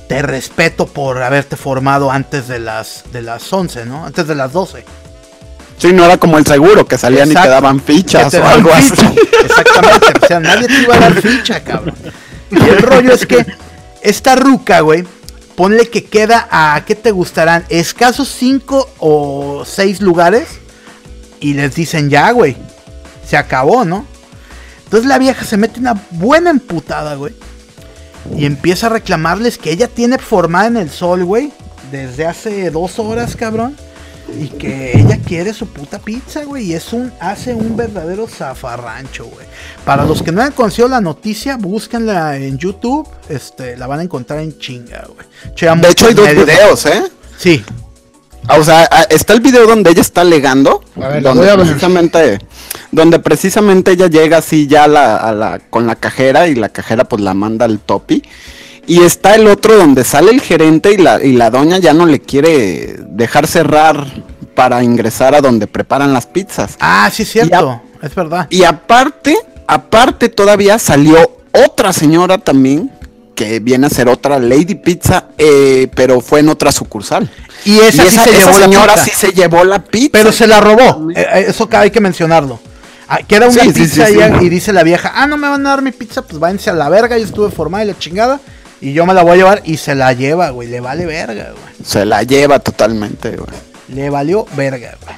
te respeto por haberte formado antes de las, de las 11, ¿no? Antes de las 12. Sí, no era como el seguro, que salían y te daban fichas te o algo así. Exactamente. O sea, nadie te iba a dar ficha, cabrón. Y el rollo es que esta ruca, güey, ponle que queda a, ¿qué te gustarán? Escasos 5 o 6 lugares. Y les dicen ya, güey. Se acabó, ¿no? Entonces la vieja se mete una buena emputada, güey. Y empieza a reclamarles que ella tiene formada en el sol, güey. Desde hace dos horas, cabrón. Y que ella quiere su puta pizza, güey. Y es un, hace un verdadero zafarrancho, güey. Para los que no han conocido la noticia, búsquenla en YouTube. Este, la van a encontrar en chinga, güey. De hecho, hay dos medios- videos, ¿eh? Sí. Ah, O sea, ah, está el video donde ella está alegando, A ver, donde precisamente, donde precisamente ella llega así ya a la, a la- con la cajera y la cajera pues la manda al topi. Y está el otro donde sale el gerente y la, y la doña ya no le quiere dejar cerrar para ingresar a donde preparan las pizzas. Ah, sí, es cierto. Es verdad. Y aparte, aparte todavía salió otra señora también, que viene a ser otra Lady Pizza, eh, pero fue en otra sucursal. Y esa, y sí esa, se esa llevó la señora pizza. sí se llevó la pizza. Pero se la robó. Eh, eh, eso que hay que mencionarlo. Ah, Queda una Sí, pizza sí, sí. y- y dice la vieja, ah, no me van a dar mi pizza, pues váyanse a la verga, yo estuve formada y la chingada. Y yo me la voy a llevar y se la lleva, güey. Le vale verga, güey. Se la lleva totalmente, güey. Le valió verga, güey.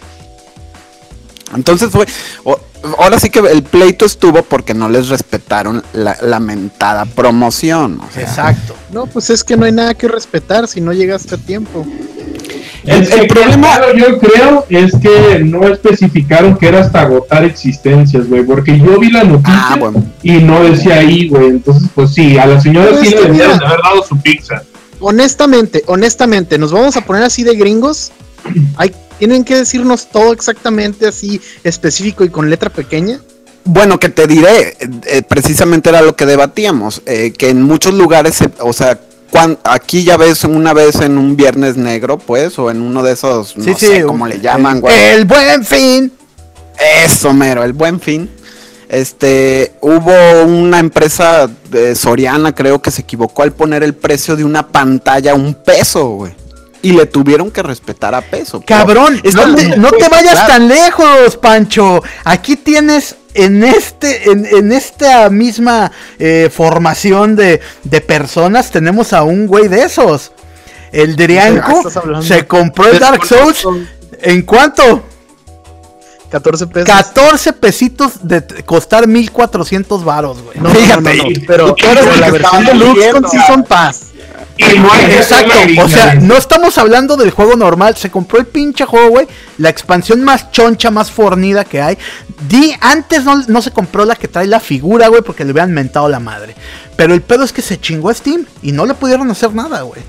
Entonces fue. o- ahora sí que el pleito estuvo porque no les respetaron la lamentada promoción. o sea. Exacto. No, pues es que no hay nada que respetar si no llegaste a tiempo. El, El el problema- yo creo, es que no especificaron que era hasta agotar existencias, güey. Porque yo vi la noticia Ah, bueno. y no decía ahí, güey. Entonces, pues sí, a la señora Pero sí le debieron haber dado su pizza. Honestamente, honestamente, ¿nos vamos a poner así de gringos? Hay, ¿Tienen que decirnos todo exactamente así específico y con letra pequeña? Bueno, que te diré, eh, eh, precisamente era lo que debatíamos, eh, que en muchos lugares, se- o sea, aquí ya ves una vez en un viernes negro, pues, o en uno de esos, no Sí, sí, sé cómo un- le llaman, el, güey. el buen fin. Eso, mero, el buen fin. Este, hubo una empresa de Soriana, creo que se equivocó al poner el precio de una pantalla a un peso, güey. Y le tuvieron que respetar a peso. Cabrón, no te, no te vayas tan lejos, Pancho. Aquí tienes en este, en, en esta misma eh, formación de, de personas, tenemos a un güey de esos. El Drianco se compró el Dark Souls. ¿En cuánto? 14 pesos. 14 pesitos de costar 1400 varos, güey. No, Fíjate, no, no, no, y- pero, pero el la versión deluxe con Season Pass. Y no hay Exacto, o sea, no estamos hablando del juego normal, se compró el pinche juego, güey, la expansión más choncha, más fornida que hay. Di, antes no, no se compró la que trae la figura, güey, porque le hubieran mentado la madre. Pero el pedo es que se chingó a Steam y no le pudieron hacer nada, güey.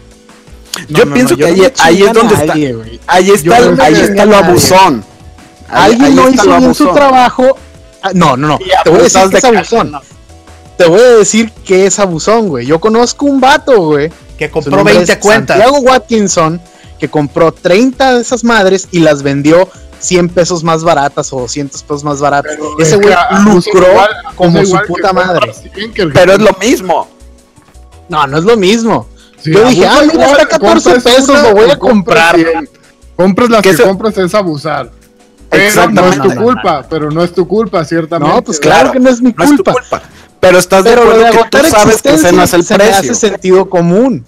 No, yo no, pienso no, que ahí, es donde está. nadie. Ahí está, ahí a lo abusón. Ahí- Alguien ahí no hizo bien su trabajo. No, no, no. Te voy a decir que es abusón. Te voy a decir que es abusón, güey. Yo conozco un vato, güey. Que compró nombre 20 es cuentas. Santiago Watkinson, que compró 30 de esas madres y las vendió 100 pesos más baratas o 200 pesos más baratas. Pero, Ese es güey lucró igual- como su puta madre. 100 que el que Pero es lo mismo. No, no es lo mismo. Sí, Yo dije, ah, mira, está 14 compras pesos, una lo voy a compras comprar. 100. Compras las Que compras es abusar. Pero no es tu culpa, pero no es tu culpa, ciertamente. No, pues claro, que no es mi No es tu culpa. Pero estás de Pero lo acuerdo de que tú sabes que ese no es el se me precio. hace sentido común.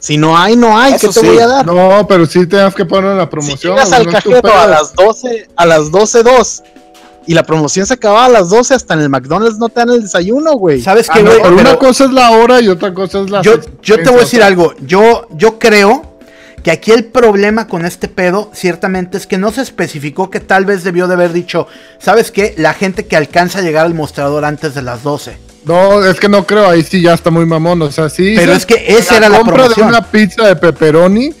Si no hay, no hay. Eso ¿Qué te sí. voy a dar? No, pero sí tenías que poner la si promoción. llegas al no cajero a las 12, a las 12.2 y la promoción se acababa a las 12, hasta en el McDonald's no te dan el desayuno, güey. ¿Sabes Ah, qué, una cosa es la hora y otra cosa es la. yo, yo te voy a decir algo. Yo, yo creo que aquí el problema con este pedo, ciertamente, es que no se especificó que tal vez debió de haber dicho, ¿sabes qué? La gente que alcanza a llegar al mostrador antes de las 12. No, es que no creo, ahí sí ya está muy mamón, o sea, sí. Pero es que esa era la compra de una pizza de pepperoni,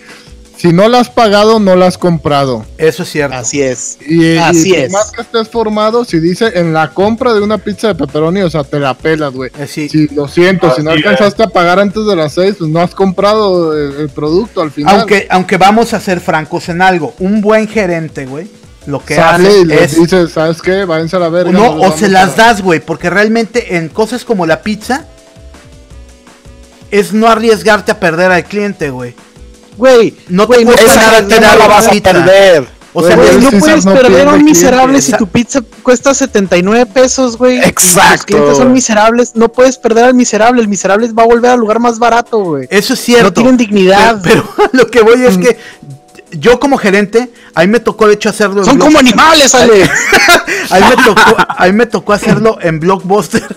si no la has pagado, no la has comprado. Eso es cierto. Así es. Y, y Así por es. más que estés formado, si dice en la compra de una pizza de pepperoni, o sea, te la pelas, güey. Eh, sí. Sí, lo siento, si no Así alcanzaste a pagar antes de las 6, pues no has comprado el, el producto al final. Aunque, aunque vamos a ser francos en algo, un buen gerente, güey, lo que sale hace y les es dice, ¿sabes qué? Váyanse a la verga. no, o se las das, güey, porque realmente en cosas como la pizza es no arriesgarte a perder al cliente, güey. Güey, No te no, cuesta Esa nada gente tirar no la vas a pizza. perder. O sea, Güey, no puedes no perder a un miserable si tu pizza cuesta 79 pesos, güey. y Exacto, Los clientes son miserables. No puedes perder al miserable. El miserable va a volver al lugar más barato, güey. Eso es cierto. No tienen dignidad. Pero, pero lo que voy es que yo como gerente, a mí me tocó de hecho hacerlo en Son como animales, Ale. a mí me tocó, a mí me tocó hacerlo en Blockbuster.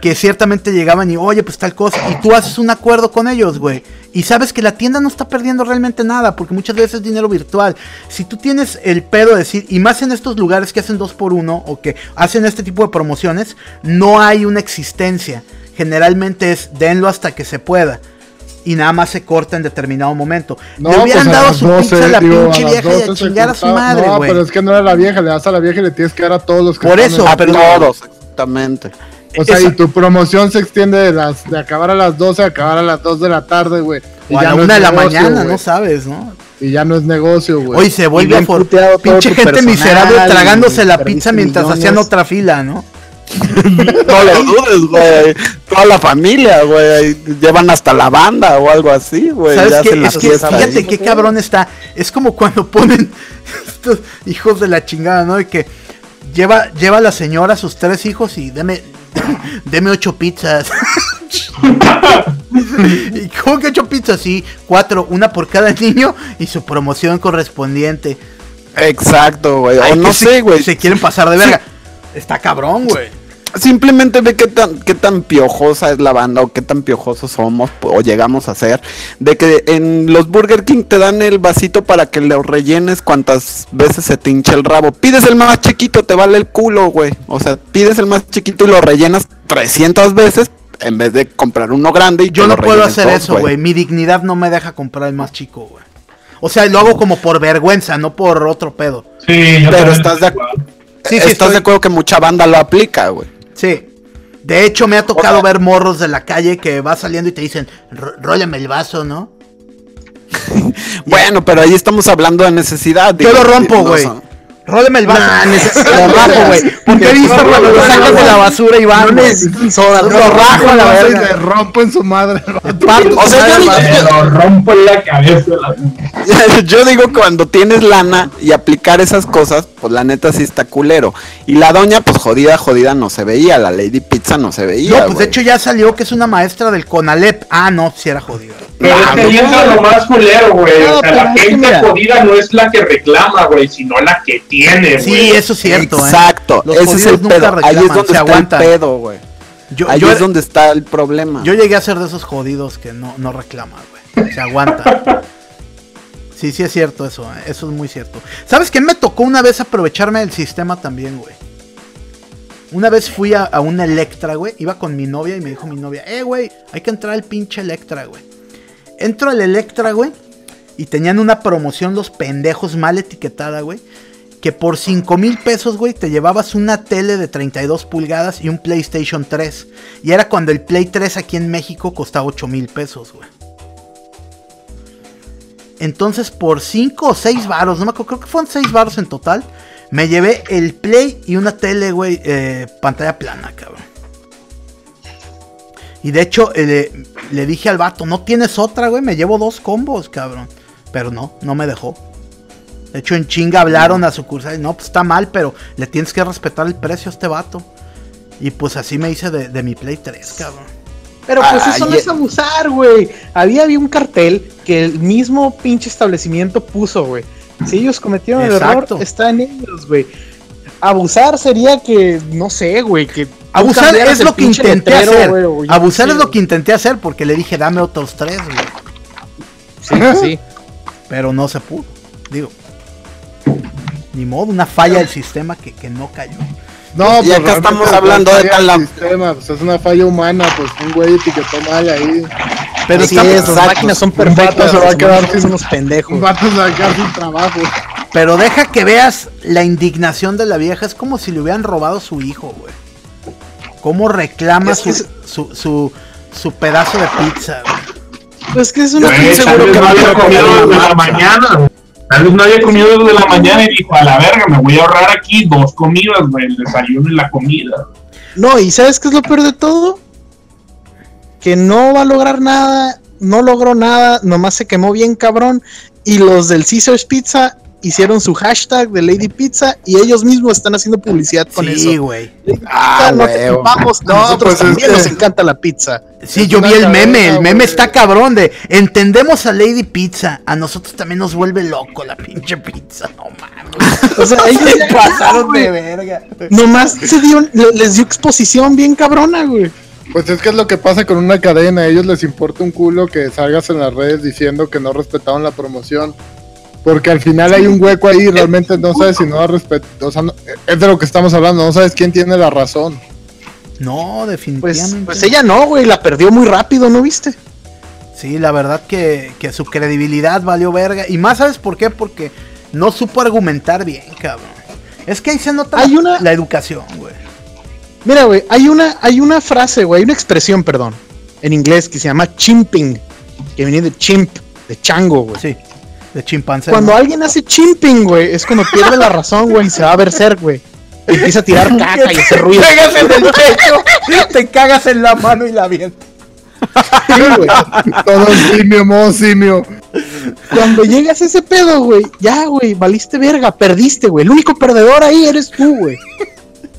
Que ciertamente llegaban y, oye, pues tal cosa. Y tú haces un acuerdo con ellos, güey. Y sabes que la tienda no está perdiendo realmente nada, porque muchas veces es dinero virtual. Si tú tienes el pedo de decir, y más en estos lugares que hacen dos por uno o que hacen este tipo de promociones, no hay una existencia. Generalmente es denlo hasta que se pueda. Y nada más se corta en determinado momento. No, Le hubieran pues a dado su 12, pizza a la digo, pinche las vieja y a 12 se chingar a su madre, No, güey. pero es que no era la vieja, le das a la vieja y le tienes que dar a todos los que Por están eso, A pero- todos, exactamente. O sea, Esa- y tu promoción se extiende de las de acabar a las 12 a acabar a las 2 de la tarde, güey. Y O a ya la no una es de la negocio, mañana, no sabes, ¿no? Y ya no es negocio, güey. Hoy se vuelve a for... pinche gente miserable y tragándose la pizza mientras hacían otra fila, ¿no? No lo dudes, güey. Toda la familia, güey. Llevan hasta la banda o algo así, güey. ¿Sabes Ya qué? Es que fíjate ahí. qué cabrón está. Es como cuando ponen estos hijos de la chingada, ¿no? De que lleva, lleva la señora a sus tres hijos y deme, deme ocho pizzas. ¿Y cómo que ocho pizzas? Sí, cuatro, una por cada niño y su promoción correspondiente. Exacto, güey. O no se- sé, güey. Se quieren pasar de verga. Está cabrón, güey. Simplemente ve qué tan, qué tan piojosa es la banda o qué tan piojosos somos o llegamos a ser. De que en los Burger King te dan el vasito para que lo rellenes cuantas veces se te hincha el rabo. Pides el más chiquito, te vale el culo, güey. O sea, pides el más chiquito y lo rellenas 300 veces en vez de comprar uno grande y Yo no puedo hacer dos, eso, güey. Mi dignidad no me deja comprar el más chico, güey. O sea, lo hago como por vergüenza, no por otro pedo. Sí, yo Pero también estás de acuerdo. Sí, sí, ¿Estás estoy- de acuerdo que mucha banda lo aplica, güey? Sí. De hecho, me ha tocado O sea- ver morros de la calle que va saliendo y te dicen, "Ro- rólame el vaso, ¿no? Bueno, pero ahí estamos hablando de necesidad. Yo digo, lo rompo, güey. Rólame el vaso. Nah, necesito- lo rajo, güey. Porque he visto cuando lo sacas de la basura y van, No necesitan soda, Lo rajo a la Y verga. le rompo en su madre. O sea, yo lo rompo en la cabeza. Yo digo cuando tienes lana y aplicar esas cosas, pues la neta sí está culero. Y la doña, pues jodida, jodida no se veía. La Lady Pizza no se veía. No, pues de hecho ya salió que es una maestra del Conalep. Ah, no, si era jodida. Pero es que entra lo más culero, güey. O sea, la gente jodida no es la que reclama, güey, sino la que tiene, Sí, eso es cierto, ¿eh? Exacto, Los ese es el nunca pedo. Ahí es donde se está aguantan. el pedo, güey. Yo, Ahí yo- es donde está el problema. yo llegué a ser de esos jodidos que no, no reclaman, güey. Se aguanta. Sí, sí es cierto eso, ¿eh? eso es muy cierto. ¿Sabes qué? Me tocó una vez aprovecharme del sistema también, güey. Una vez fui a, a una Electra, güey. Iba con mi novia y me dijo mi novia, eh, güey, hay que entrar al pinche Electra, güey. Entro al Electra, güey. Y tenían una promoción los pendejos mal etiquetada, güey. Que por 5 mil pesos, güey, te llevabas una tele de 32 pulgadas y un PlayStation 3. Y era cuando el Play 3 aquí en México costaba 8 mil pesos, güey. Entonces por 5 o 6 varos, no me acuerdo, creo que fueron 6 varos en total. Me llevé el Play y una tele, güey, eh, pantalla plana, cabrón. Y de hecho, eh, le, le dije al vato, no tienes otra, güey, me llevo dos combos, cabrón. Pero no, no me dejó. De hecho, en chinga hablaron a sucursal. y, No, pues está mal, pero le tienes que respetar el precio a este vato. Y pues así me hice de, de mi Play 3, cabrón. Pero pues Ay, eso no es abusar, güey. Había, había un cartel que el mismo pinche establecimiento puso, güey. Si ellos cometieron el error, está en ellos, güey. Abusar sería que, no sé, güey, que... Abusar es lo que intenté letrero, hacer. güey, o yo Abusar es lo que intenté hacer porque le dije, dame otros tres, güey. Sí, sí. Pero no se pudo. Digo, ni modo, una falla del sistema que, que no cayó. No, Y pues acá estamos hablando de sistema, pues es una falla humana, pues un güey etiquetó mal ahí. Pero es, las máquinas son perfectas. se va a quedar sin- somos pendejos. Un vato se va a quedar sin trabajo. Pero deja que veas la indignación de la vieja. Es como si le hubieran robado su hijo, güey. Cómo reclama Es que su, es- su, su, su pedazo de pizza, güey. Pues que es una tal seguro que no había comido la mañana. Tal vez no había comido desde la mañana y dijo, a la verga, me voy a ahorrar aquí dos comidas, güey, el desayuno y la comida. No, y ¿sabes qué es lo peor de todo? Que no va a lograr nada, no logró nada, nomás se quemó bien cabrón. Y los del Caesars Pizza hicieron su hashtag de Lady Pizza y ellos mismos están haciendo publicidad con Sí, eso. güey. Ah, no No, nosotros pues es también que- nos encanta la pizza. Sí, Es yo vi el meme, el meme está cabrón de entendemos a Lady Pizza, a nosotros también nos vuelve loco la pinche pizza, no mames. O sea, ellos Se pasaron de verga. nomás se dio, le- les dio exposición bien cabrona, güey. Pues es que es lo que pasa con una cadena. A ellos les importa un culo que salgas en las redes diciendo que no respetaron la promoción. Porque al final hay un hueco ahí y realmente no sabes si no ha respetado. O sea, no- es de lo que estamos hablando. No sabes quién tiene la razón. No, Pues, definitivamente. pues ella no, güey, la perdió muy rápido, ¿no viste? Sí, la verdad que, que su credibilidad valió verga. Y más, ¿sabes por qué? Porque no supo argumentar bien, cabrón. Es que ahí se nota Hay la, una- la educación, güey. Mira, güey, hay una, hay una frase, güey, hay una expresión, perdón, en inglés que se llama chimping, que viene de chimp, de chango, güey. Sí, de chimpancé. Cuando ¿no? alguien hace chimping, güey, es cuando pierde la razón, güey, y se va a ver ser, güey. Y empieza a tirar caca y hacer ruido. Te pegas en el pecho, te cagas en la mano y la avientas. Sí, güey. Todo simio, modo simio. Cuando llegas a ese pedo, güey, ya, güey, valiste verga, perdiste, güey. El único perdedor ahí eres tú, güey.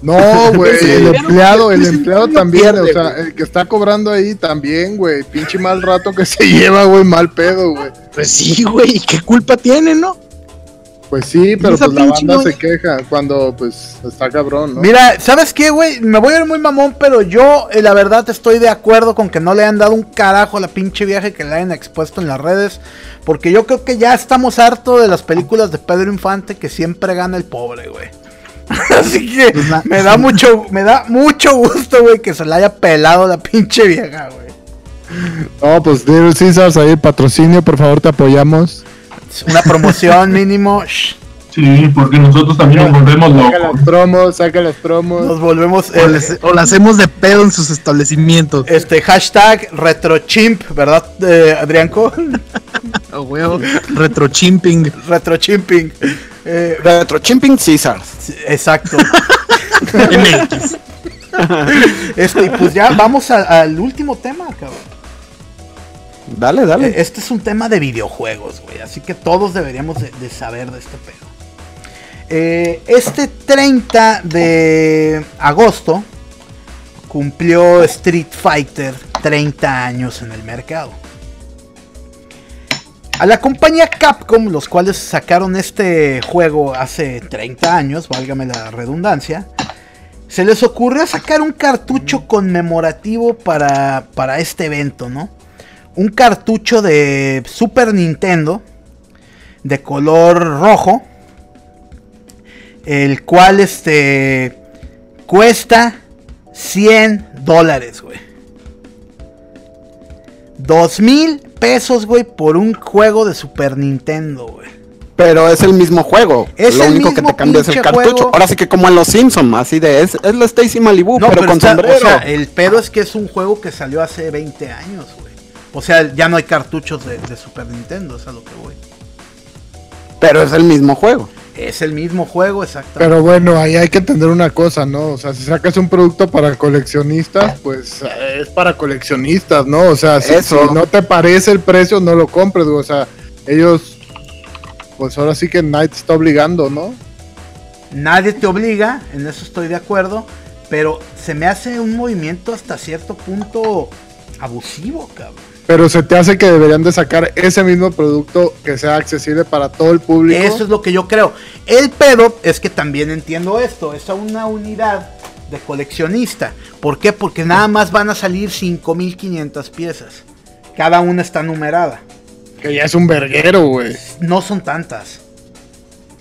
No, güey. El empleado, el empleado también. o sea, el que está cobrando ahí también, güey. Pinche mal rato que se lleva, güey. Mal pedo, güey. Pues sí, güey, ¿y ¿qué culpa tiene, no? Pues sí, pero pues la banda no- se queja cuando pues está cabrón, ¿no? Mira, ¿sabes qué, güey? Me voy a ir muy mamón, pero yo, eh, la verdad, estoy de acuerdo con que no le han dado un carajo a la pinche viaje que le hayan expuesto en las redes. Porque yo creo que ya estamos hartos de las películas de Pedro Infante que siempre gana el pobre, güey. Así que Pues la- me da mucho, me da mucho gusto, güey, que se le haya pelado la pinche vieja, güey. No, pues Little Caesars ahí patrocinio, por favor, te apoyamos. Una promoción mínimo. shh, Sí, porque nosotros también nos volvemos Saca locos. las promos, saca las promos. nos volvemos. O, eh, les- o la hacemos de pedo en sus establecimientos. este hashtag retrochimp, ¿verdad, eh, Adrianco? Oh, huevo. Retrochimping. Retrochimping. Eh, Retro Chimping Caesars. sí, exacto. MX. Este, y pues ya vamos a- al último tema, cabrón. Dale, dale. Eh, Este es un tema de videojuegos, güey. Así que todos deberíamos de, de saber de este pedo. Eh, este 30 de agosto cumplió Street Fighter 30 años en el mercado. A la compañía Capcom, los cuales sacaron este juego hace 30 años, válgame la redundancia, se les ocurrió sacar un cartucho conmemorativo para, para este evento, ¿no? Un cartucho de Super Nintendo de color rojo, el cual este cuesta 100 dólares, güey. Dos mil pesos, güey, por un juego de Super Nintendo, güey. Pero es el mismo juego. Es Lo el único que te cambia es el cartucho. juego. Ahora sí que como en los Simpsons, así de es, es la Stacy Malibu, pero, con está- sombrero. O sea, el pedo es que es un juego que salió hace 20 años, güey. O sea, ya no hay cartuchos de, de Super Nintendo, es a lo que voy. Pero es el mismo juego. Es el mismo juego, exactamente. Pero bueno, ahí hay que entender una cosa, ¿no? O sea, si sacas un producto para coleccionistas, pues eh, es para coleccionistas, ¿no? O sea, si, si no te parece el precio, no lo compres, güey. O sea, ellos, pues ahora sí que nadie te está obligando, ¿no? Nadie te obliga, en eso estoy de acuerdo, pero se me hace un movimiento hasta cierto punto abusivo, cabrón. Pero se te hace que deberían de sacar ese mismo producto que sea accesible para todo el público. Eso es lo que yo creo. El pedo es que también entiendo esto, es una unidad de coleccionista. ¿Por qué? Porque nada más van a salir 5500 piezas. Cada una está numerada. Que ya es un verguero, güey. No son tantas.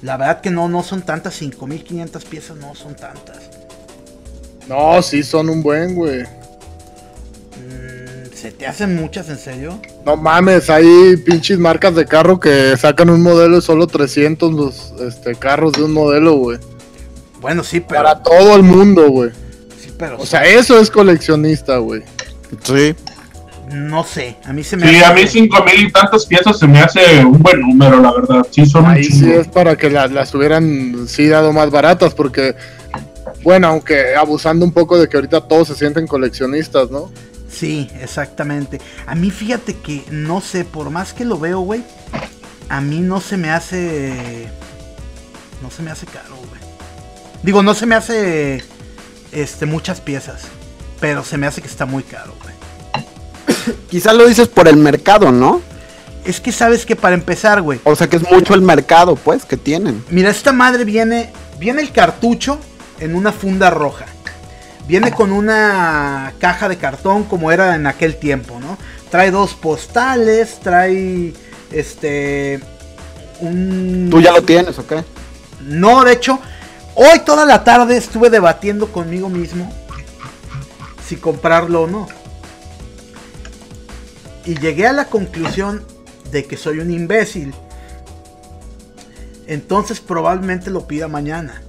La verdad que no, no son tantas. 5500 piezas no son tantas. No, sí son un buen, güey. Mm, ¿Se te hacen muchas, en serio? No mames, hay pinches marcas de carro que sacan un modelo de solo 300 los este, carros de un modelo, güey. Bueno, sí, pero. Para todo el mundo, güey. Sí, pero. O sea, eso es coleccionista, güey. Sí. No sé, a mí se me Sí, hace- a mí cinco mil y tantas piezas se me hace un buen número, la verdad. Sí, son un Ahí sí es para que las, las hubieran sí dado más baratas, porque, bueno, aunque abusando un poco de que ahorita todos se sienten coleccionistas, ¿no? Sí, exactamente. A mí fíjate que no sé, por más que lo veo, güey, a mí no se me hace no se me hace caro, güey. Digo, no se me hace este muchas piezas, pero se me hace que está muy caro, güey. Quizás lo dices por el mercado, ¿no? Es que sabes que para empezar, güey, O sea que es mucho el mercado, pues, que tienen. Mira, esta madre viene. Viene el cartucho en una funda roja. Viene con una caja de cartón como era en aquel tiempo, ¿no? Trae dos postales, trae. Este. Un. ¿Tú ya lo tienes o qué? No, de hecho, hoy toda la tarde estuve debatiendo conmigo mismo si comprarlo o no. Y llegué a la conclusión de que soy un imbécil. Entonces probablemente lo pida mañana.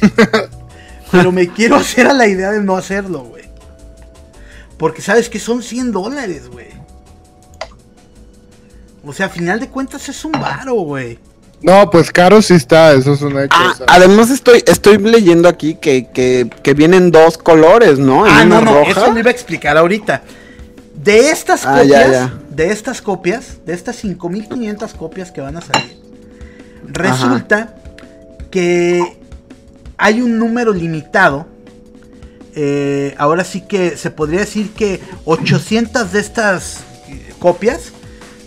Pero me quiero hacer a la idea de no hacerlo, güey. Porque sabes que son 100 dólares, güey. O sea, a final de cuentas es un varo, güey. No, pues caro sí está, eso es un hecho. Ah, o sea. además estoy, estoy leyendo aquí que, que, que vienen dos colores, ¿no? Ah, una no, no, roja. eso lo iba a explicar ahorita. De estas Ah, copias, ya, ya. de estas copias, de estas 5500 copias que van a salir, resulta que hay un número limitado. eh, ahora sí que se podría decir que 800 de estas eh, copias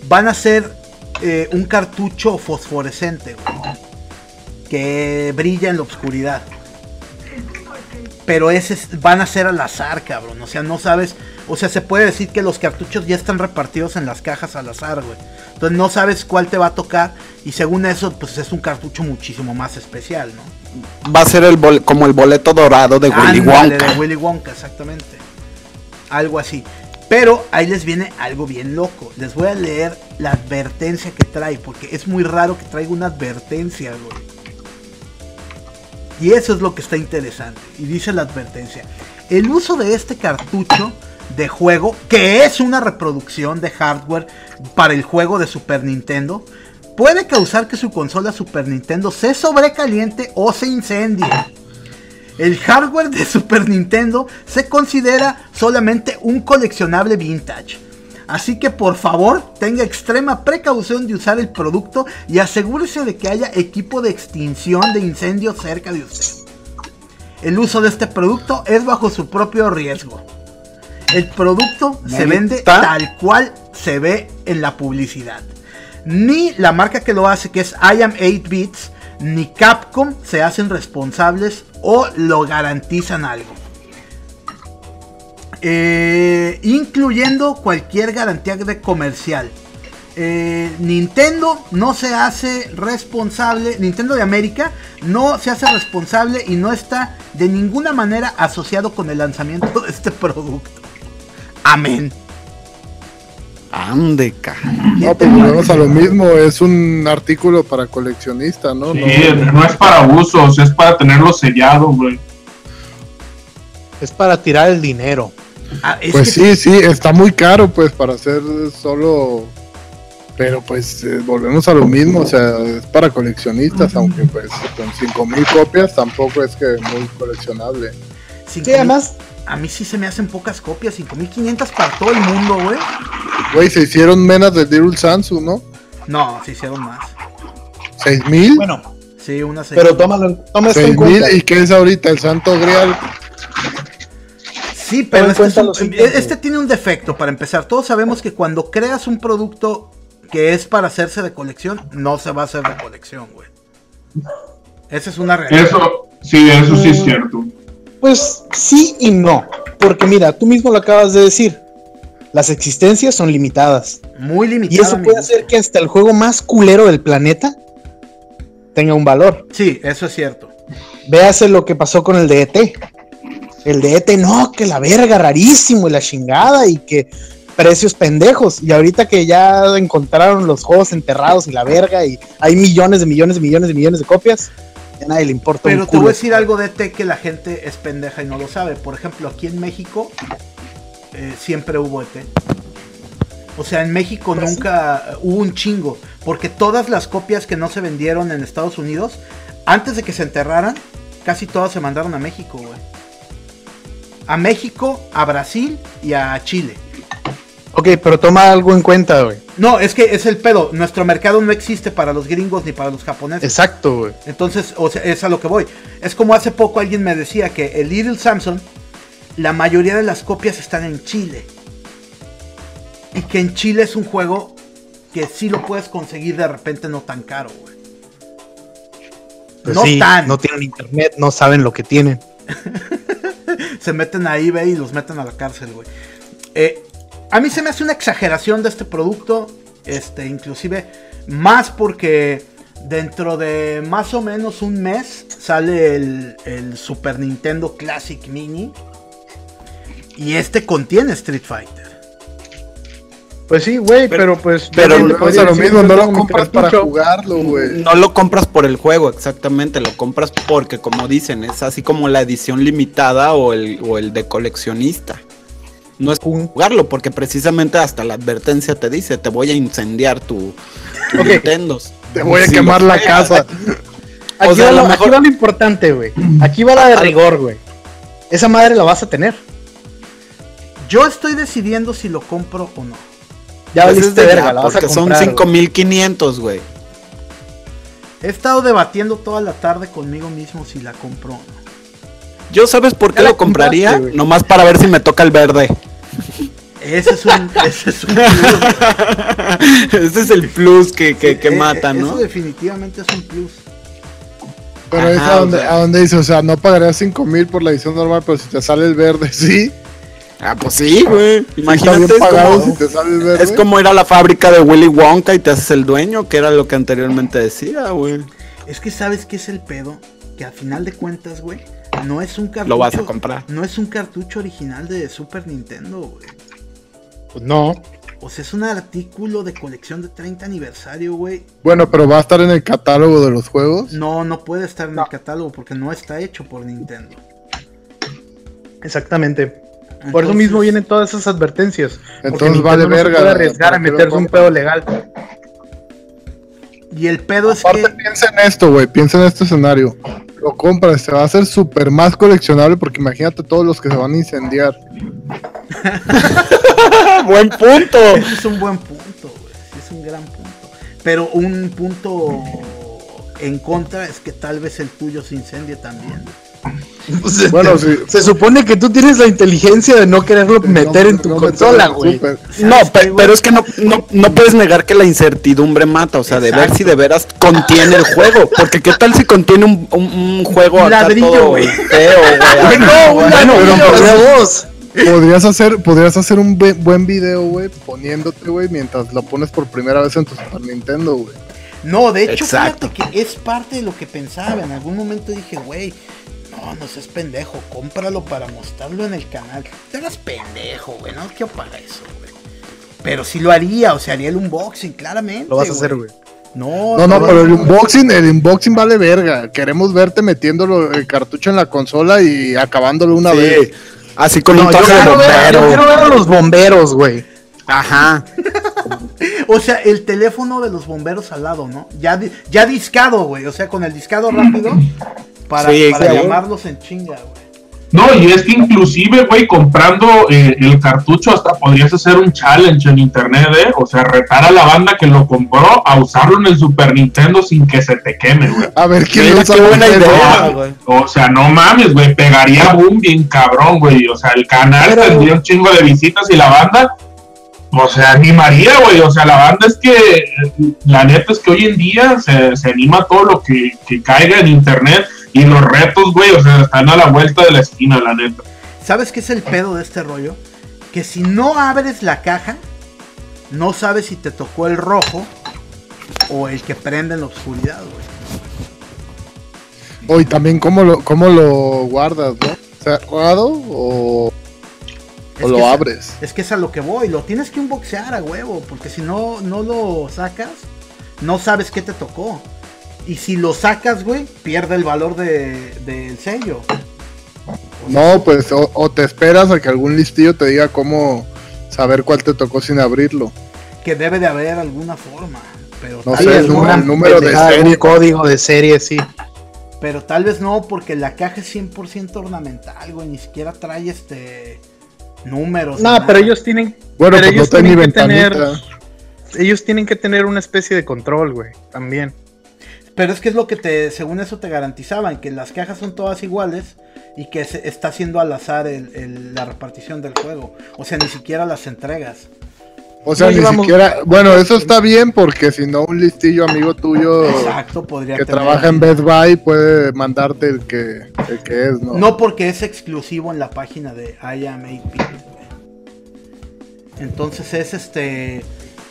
van a ser eh, un cartucho fosforescente, que brilla en la oscuridad. Pero ese es- van a ser al azar, cabrón. O sea, no sabes. O sea, se puede decir que los cartuchos ya están repartidos en las cajas al azar, güey. Entonces no sabes cuál te va a tocar. Y según eso, pues es un cartucho muchísimo más especial, ¿no? Va a ser el bol- como el boleto dorado de Willy Ándale, Wonka. de Willy Wonka, exactamente. Algo así. Pero ahí les viene algo bien loco. Les voy a leer la advertencia que trae. Porque es muy raro que traiga una advertencia, güey. Y eso es lo que está interesante. Y dice la advertencia. El uso de este cartucho de juego, que es una reproducción de hardware para el juego de Super Nintendo, puede causar que su consola Super Nintendo se sobrecaliente o se incendie. El hardware de Super Nintendo se considera solamente un coleccionable vintage. Así que por favor tenga extrema precaución de usar el producto y asegúrese de que haya equipo de extinción de incendios cerca de usted. El uso de este producto es bajo su propio riesgo. El producto se vende tal cual se ve en la publicidad. Ni la marca que lo hace, que es I Am 8 Bits, ni Capcom se hacen responsables o lo garantizan algo. Eh, incluyendo cualquier garantía de comercial. Eh, Nintendo no se hace responsable, Nintendo de América no se hace responsable y no está de ninguna manera asociado con el lanzamiento de este producto. Amén. Ande. No, pues volvemos a lo mismo, es un artículo para coleccionista, ¿no? Sí, No- no es para usos, es para tenerlo sellado, güey. Es para tirar el dinero. Ah, es Pues que- sí, sí, está muy caro pues para hacer solo... Pero pues eh, volvemos a lo mismo, o sea, es para coleccionistas, aunque pues con 5000 copias tampoco es que muy coleccionable. Cinco Sí, mil- además, A mí sí se me hacen pocas copias, 5500 para todo el mundo, güey. Güey, se hicieron menos de Dirul Sansu, ¿no? No, se hicieron más. 6000. bueno, Sí, una se- pero tómalo, toma esto en 6000 cuenta. y qué es ahorita el Santo Grial. Sí, pero este, es un- este tiene un defecto para empezar. Todos sabemos que cuando creas un producto que es para hacerse de colección, no se va a hacer de colección, güey. Esa es una realidad. Eso, sí, eso sí es Mm. cierto. Pues sí y no. Porque mira, tú mismo lo acabas de decir. las existencias son limitadas. Muy Y limitado. eso puede hacer que hasta el juego más culero del planeta tenga un valor. Sí, eso es cierto. Véase lo que pasó con el de ET. El de ET, no, que la verga, rarísimo y la chingada y que precios pendejos. Y ahorita que ya encontraron los juegos enterrados y la verga y hay millones de millones de millones de millones de copias, a nadie le importa. Pero un te voy culo. a decir algo de ET que la gente es pendeja y no lo sabe. Por ejemplo, aquí en México eh, siempre hubo ET. O sea, en México Pues nunca eh, hubo un chingo. Porque todas las copias que no se vendieron en Estados Unidos, antes de que se enterraran, casi todas se mandaron a México, güey. A México, a Brasil y a Chile. Ok, pero toma algo en cuenta, güey. No, es que es el pedo. Nuestro mercado no existe para los gringos ni para los japoneses. Exacto, güey. Entonces, o sea, es a lo que voy. Es como hace poco alguien me decía que el Little Samson, la mayoría de las copias están en Chile. Y que en Chile es un juego que sí lo puedes conseguir de repente no tan caro, güey. Pues no sí, tan. no tienen internet, no saben lo que tienen. Se meten a eBay y los meten a la cárcel, güey. Eh, a mí se me hace una exageración de este producto. Este, inclusive, más porque dentro de más o menos un mes sale el, el Super Nintendo Classic Mini. Y este contiene Street Fighter. Pues sí, güey, Pero- pero, pues. pero es podría lo mismo, no lo compras para jugarlo, güey. No lo compras por el juego, exactamente, lo compras porque, como dicen, es así como la edición limitada o el, o el de coleccionista. No es jugarlo, porque precisamente hasta la advertencia te dice, te voy a incendiar tu, tu. Nintendo. Te voy a Si quemar la casa. Aquí, O sea, va lo mejor- aquí va lo importante, güey. Aquí va la de rigor, güey. Esa madre la vas a tener. Yo estoy decidiendo si lo compro o no. Ya Pues es valiste de verga, la vas a porque son comprar, güey. 5500, güey. He estado debatiendo toda la tarde conmigo mismo si la compro o no. Yo sabes por qué lo compraría, compraste, nomás para ver si me toca el verde. Ese es un, ese es un Ese es el plus que, que, que Eh, mata, eh, ¿no? Eso definitivamente es un plus. Pero es Ajá, a o donde, sea. a donde dice, o sea, no pagarías 5 mil por la edición normal, pero si te sale el verde, sí. Ah, pues sí, güey. Imagínate, es como, si te sale el verde. es como ir a la fábrica de Willy Wonka y te haces el dueño, que era lo que anteriormente decía, güey. Es que sabes qué es el pedo, que al final de cuentas, güey, no es un cartucho. Lo vas a comprar. No es un cartucho original de Super Nintendo, güey. Pues no. O sea, es un artículo de colección de 30 aniversario, güey. Bueno, pero va a estar en el catálogo de los juegos. No, no puede estar en el catálogo porque no está hecho por Nintendo. Exactamente. Por eso mismo vienen todas esas advertencias. Entonces vale no se verga. puede arriesgar a ¿para qué lo meterse un pedo legal. Y el pedo es Aparte, que. piensa en esto, güey. Piensa en este escenario. Lo compras, se va a hacer súper más coleccionable porque imagínate todos los que se van a incendiar. Buen punto. Ese es un buen punto, güey. Sí, es un gran punto. Pero un punto en contra es que tal vez el tuyo se incendie también. Bueno, se supone que tú tienes la inteligencia de no quererlo meter No, en tu no consola, güey. No, ¿Sabes pe- qué, güey? pero es que no, no, no puedes negar que la incertidumbre mata, o sea, de ver si de veras contiene el juego. Porque qué tal si contiene un, un- un juego acá ladrillo, güey. feo, güey. No, Bueno, podrías- vos. Podrías hacer, podrías hacer un buen video, güey, poniéndote, güey, mientras lo pones por primera vez en tu Super Nintendo, güey. No, de hecho, Exacto. fíjate que es parte de lo que pensaba. En algún momento dije, güey, no, no seas pendejo, cómpralo para mostrarlo en el canal. Te hagas pendejo, güey, no quiero para eso, güey. Pero sí lo haría, o sea, haría el unboxing, claramente. Lo vas a hacer, güey. No, No, no, pero el unboxing, el unboxing vale verga. Queremos verte metiéndolo el cartucho en la consola y acabándolo una Sí, vez. así con No, un traje de quiero, ver, yo bombero. quiero ver a los bomberos, güey. Ajá. O sea, el teléfono de los bomberos al lado, ¿no? Ya, ya discado, güey. O sea, con el discado rápido para, Sí, para llamarlos en chinga, güey. No, y es que inclusive, güey, comprando eh, el cartucho hasta podrías hacer un challenge en internet, ¿eh? O sea, retar a la banda que lo compró a usarlo en el Super Nintendo sin que se te queme, güey. A ver quién lo qué buena idea, güey. O sea, no mames, güey, pegaría boom bien cabrón, güey. O sea, el canal Pero- tendría un chingo de visitas y la banda, o sea, animaría, güey. O sea, la banda es que, eh, la neta es que hoy en día se, se anima todo lo que, que caiga en internet y los retos, güey, o sea, están a la vuelta de la esquina, la neta. ¿Sabes qué es el pedo de este rollo? que si no abres la caja, no sabes si te tocó el rojo o el que prende en la oscuridad, güey. O y también cómo lo, cómo lo guardas, ¿no? ¿Cerrado o, Es o que lo es- abres? Es que es a lo que voy, lo tienes que unboxear a huevo, porque si no, no lo sacas, no sabes qué te tocó. Y si lo sacas, güey, pierde el valor de- del sello. No, pues o, o te esperas a que algún listillo te diga cómo saber cuál te tocó sin abrirlo. Que debe de haber alguna forma. Pero, No sé, el número- el número de pendejada, serie. Un código de serie, sí. pero tal vez no, porque la caja es 100% ornamental, güey. Ni siquiera trae este números. No, pero ellos tienen, Bueno, Pero pues ellos tienen que tener- ellos tienen que tener una especie de control, güey. También. Pero es que es lo que te, según eso te garantizaban, que las cajas son todas iguales y que se está haciendo al azar el- el- la repartición del juego. O sea, ni siquiera las entregas. O sea, No ni siquiera. Bueno, eso está bien porque si no, un listillo amigo tuyo Exacto, podría que tener- trabaja en Best Buy puede mandarte el que, el que es, ¿no? No porque es exclusivo en la página de I Am 8 Entonces es este.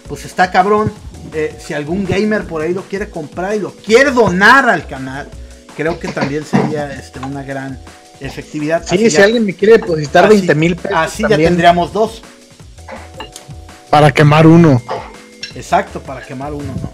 Pues está cabrón. Eh, si algún gamer por ahí lo quiere comprar y lo quiere donar al canal, creo que también sería este, una gran efectividad. Sí, Así si ya- alguien me quiere depositar así- 20 mil pesos. Así ya tendríamos dos. Para quemar uno. Exacto, para quemar uno, ¿no?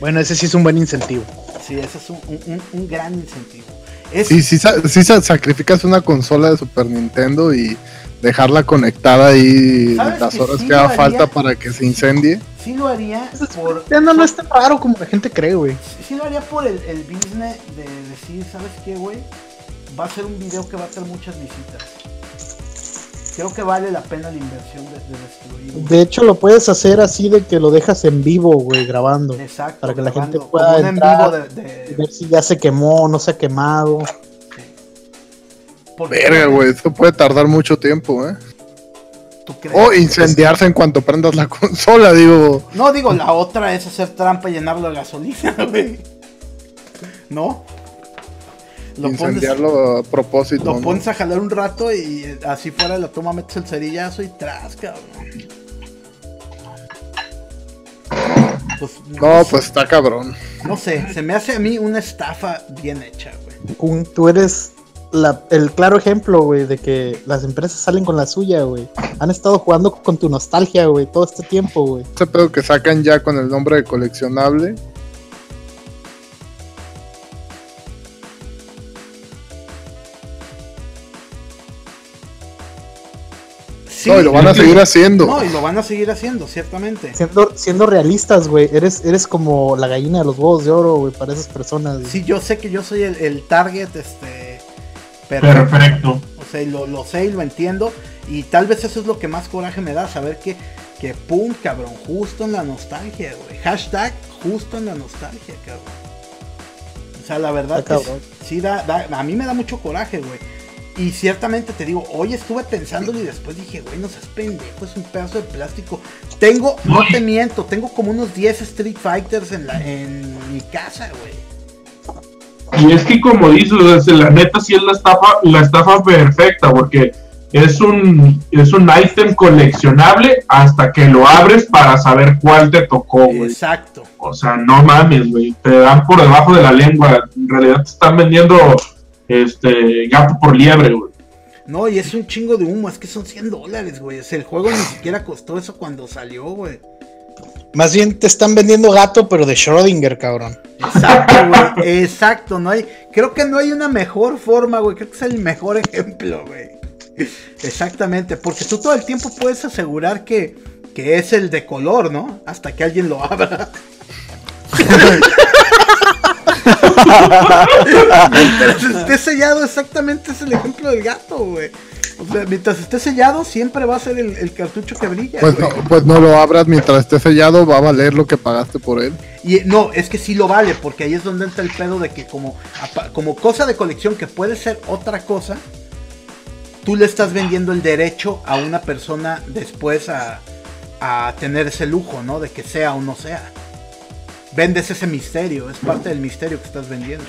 Bueno, ese sí es un buen incentivo. Sí, ese es un, un- un- un gran incentivo. Es, Sí, sí, sa- sí sa- sacrificas una consola de Super Nintendo y dejarla conectada ahí ¿Sabes las que horas sí que haga lo falta para que se incendie. sí lo haría por, Nintendo no es tan raro como la gente cree, güey. Sí lo haría por el, el business de decir, ¿sabes qué, güey? Va a ser un video que va a tener muchas visitas. Creo que vale la pena la inversión de, de destruir. güey. De hecho, lo puedes hacer así de que lo dejas en vivo, güey, grabando. Exacto. para que la gente pueda en entrar vivo de, Y de- ver si ya se quemó o no se ha quemado. Verga, güey, esto puede tardar mucho tiempo, ¿eh? O incendiarse en cuanto prendas la consola, digo. No, digo, la otra es hacer trampa y llenarlo de gasolina, güey. ¿No? Lo pones, incendiarlo a propósito. lo ¿no? pones a jalar un rato y así fuera de la toma metes el cerillazo y tras, cabrón. Pues, No, pues está cabrón. No sé, se me hace a mí una estafa bien hecha, güey. Un- tú eres la- el claro ejemplo, güey, de que las empresas salen con la suya, güey. Han estado jugando con tu nostalgia, güey, todo este tiempo, güey. Ese pedo que sacan ya con el nombre de coleccionable. Sí, no, y lo van a seguir haciendo. No, y lo van a seguir haciendo, ciertamente. Siendo, siendo realistas, güey, eres, eres como la gallina de los huevos de oro, güey, para esas personas. güey. Sí, yo sé que yo soy el, el target, este. Perfecto. Perfecto. O sea, lo, lo sé y lo entiendo. Y tal vez eso es lo que más coraje me da, saber que, que pum, cabrón, justo en la nostalgia, güey. Hashtag justo en la nostalgia, cabrón. O sea, la verdad que cabrón. sí da, da- a mí me da mucho coraje, güey. Y ciertamente te digo, hoy estuve pensándolo y después dije, güey, no seas pendejo, es un pedazo de plástico. Tengo, no te miento, tengo como unos 10 Street Fighters en, la, en mi casa, güey. Y es que como dices, la neta sí es la estafa, la estafa perfecta, porque es un, es un ítem coleccionable hasta que lo abres para saber cuál te tocó, güey. Exacto. O sea, no mames, güey. Te dan por debajo de la lengua. En realidad te están vendiendo este gato por liebre, güey. No, y es un chingo de humo, es que son 100 dólares, güey. O sea, el juego ni siquiera costó eso cuando salió, güey. Más bien te están vendiendo gato, pero de Schrödinger, cabrón. Exacto, güey. Exacto, no hay. Creo que no hay una mejor forma, güey. Creo que es el mejor ejemplo, güey. Exactamente, porque tú todo el tiempo puedes asegurar que, que es el de color, ¿no? Hasta que alguien lo abra. Mientras esté sellado, exactamente es el ejemplo del gato, güey. Mientras esté sellado, siempre va a ser el, el cartucho que brilla. Pues no, pues no lo abras mientras esté sellado, va a valer lo que pagaste por él. Y no, es que sí lo vale, porque ahí es donde entra el pedo de que como, como cosa de colección que puede ser otra cosa, tú le estás vendiendo el derecho a una persona después a, a tener ese lujo, ¿no? De que sea o no sea. Vendes ese misterio, es parte del misterio que estás vendiendo.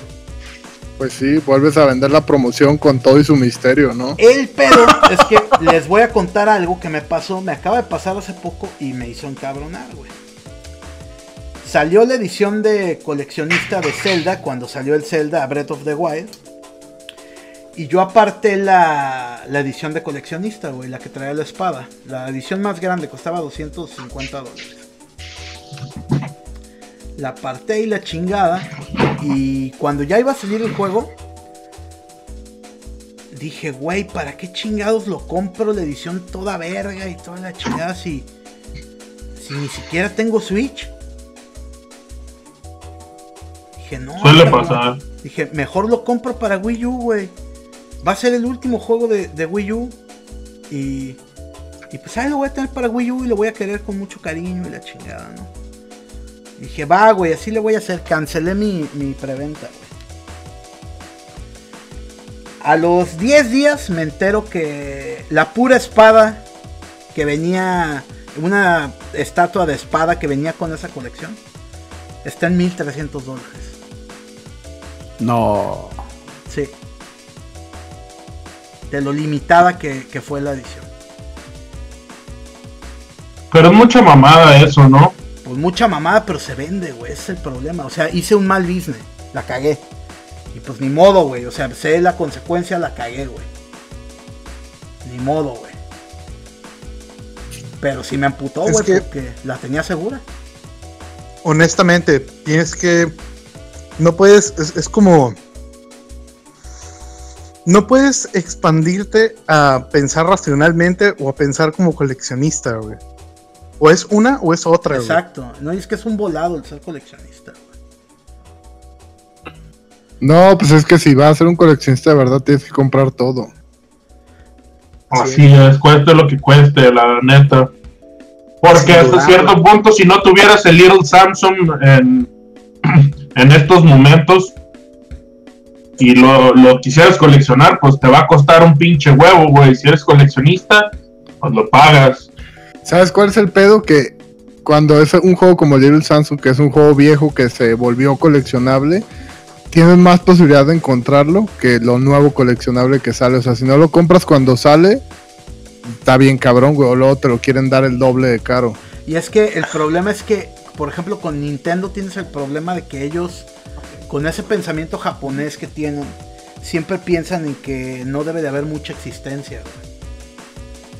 Pues sí, vuelves a vender la promoción con todo y su misterio, ¿no? El pedo es que les voy a contar algo que me pasó, me acaba de pasar hace poco y me hizo encabronar, güey. Salió la edición de coleccionista de Zelda cuando salió el Zelda Breath of the Wild. Y yo aparté la, la edición de coleccionista, güey, la que traía la espada. La edición más grande costaba 250 dólares. La aparté y la chingada. Y cuando ya iba a salir el juego, dije, güey, ¿para qué chingados lo compro la edición toda verga y toda la chingada si, si ni siquiera tengo Switch? Dije, no. Suele pasar. Dije, mejor lo compro para Wii U, güey. Va a ser el último juego de, de Wii U. Y, y pues ahí lo voy a tener para Wii U y lo voy a querer con mucho cariño y la chingada, ¿no? Dije, va, güey, así le voy a hacer. Cancelé mi, mi preventa, güey. A los 10 días me entero que la pura espada que venía, una estatua de espada que venía con esa colección, está en 1300 dólares. No. Sí. De lo limitada que, que fue la edición. Pero es mucha mamada eso, ¿no? Pues mucha mamada, pero se vende, güey. Ese es el problema. O sea, hice un mal business. La cagué. Y pues ni modo, güey. O sea, sé la consecuencia, la cagué, güey. Ni modo, güey. Pero sí me amputó, güey, que- porque la tenía segura. honestamente, tienes que. No puedes. Es, es como. No puedes expandirte a pensar racionalmente o a pensar como coleccionista, güey. O es una o es otra, güey. Exacto. No, es que es un volado el ser coleccionista, güey. No, pues es que si vas a ser un coleccionista de verdad tienes que comprar todo. Así es, cueste lo que cueste, la neta. Porque Sin hasta cierto punto, si no tuvieras el Little Samsung en, en estos momentos y lo, lo quisieras coleccionar, pues te va a costar un pinche huevo, güey. Si eres coleccionista, pues lo pagas. ¿Sabes cuál es el pedo? Que cuando es un juego como Little Samsung, que es un juego viejo que se volvió coleccionable, tienes más posibilidad de encontrarlo que lo nuevo coleccionable que sale. O sea, si no lo compras cuando sale, está bien cabrón, güey, o luego te lo quieren dar el doble de caro. Y es que el problema es que, por ejemplo, con Nintendo tienes el problema de que ellos, con ese pensamiento japonés que tienen, siempre piensan en que no debe de haber mucha existencia.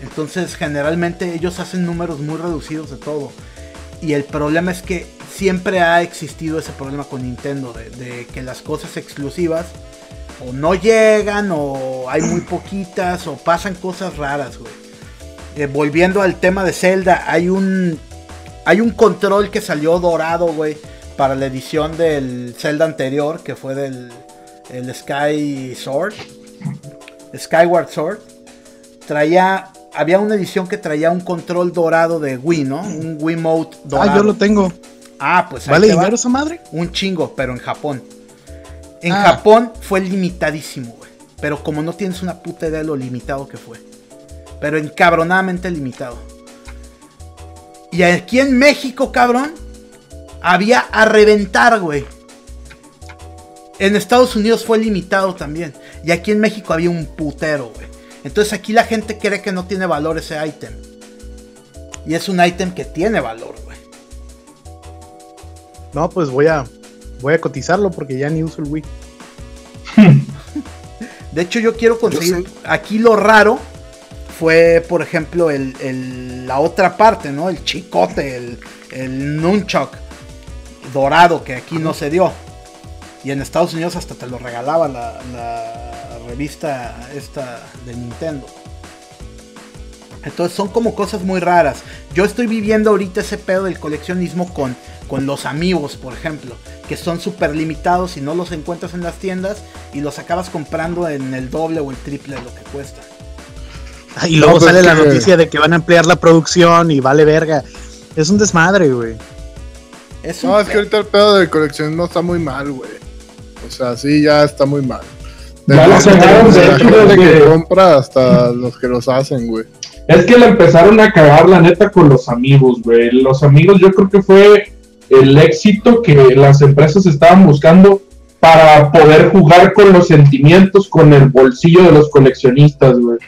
Entonces, generalmente ellos hacen números muy reducidos de todo. Y el problema es que siempre ha existido ese problema con Nintendo, de, de que las cosas exclusivas o no llegan, o hay muy poquitas, o pasan cosas raras, güey. Eh, volviendo al tema de Zelda, hay un hay un control que salió dorado, güey, para la edición del Zelda anterior, que fue del el Sky Sword, Skyward Sword. Traía había una edición que traía un control dorado de Wii, ¿no? Un Wii Mode dorado. Ah, yo lo tengo. Ah, pues ¿Vale dinero esa madre? Un chingo, pero en Japón. En Ah. Japón fue limitadísimo, güey. Pero como no tienes una puta idea de lo limitado que fue. Pero encabronadamente limitado. Y aquí en México, cabrón, había a reventar, güey. En Estados Unidos fue limitado también. Y aquí en México había un putero, güey. Entonces aquí la gente cree que no tiene valor ese ítem. Y es un ítem que tiene valor, güey. No, pues voy a voy a cotizarlo porque ya ni uso el Wii. De hecho, yo quiero conseguir. Aquí lo raro fue, por ejemplo, el, el- la otra parte, ¿no? El chicote, el, el nunchuck dorado que aquí no se dio. Y en Estados Unidos hasta te lo regalaba la, la revista esta de Nintendo. Entonces son como cosas muy raras. Yo estoy viviendo ahorita ese pedo del coleccionismo con, con los amigos, por ejemplo, que son súper limitados y no los encuentras en las tiendas y los acabas comprando en el doble o el triple de lo que cuesta. Ah, Y luego No, pues sale la que- noticia de que van a ampliar la producción y vale verga. Es un desmadre, güey. Es No, es que ahorita el pedo del coleccionismo está muy mal, güey. O sea, sí, ya está muy mal. Ya lo Desde sacaron, de la hecho, desde que que- compra hasta los que los hacen, güey. Es que la empezaron a cagar la neta con los amigos, güey. Los amigos yo creo que fue el éxito que las empresas estaban buscando para poder jugar con los sentimientos, con el bolsillo de los coleccionistas, güey.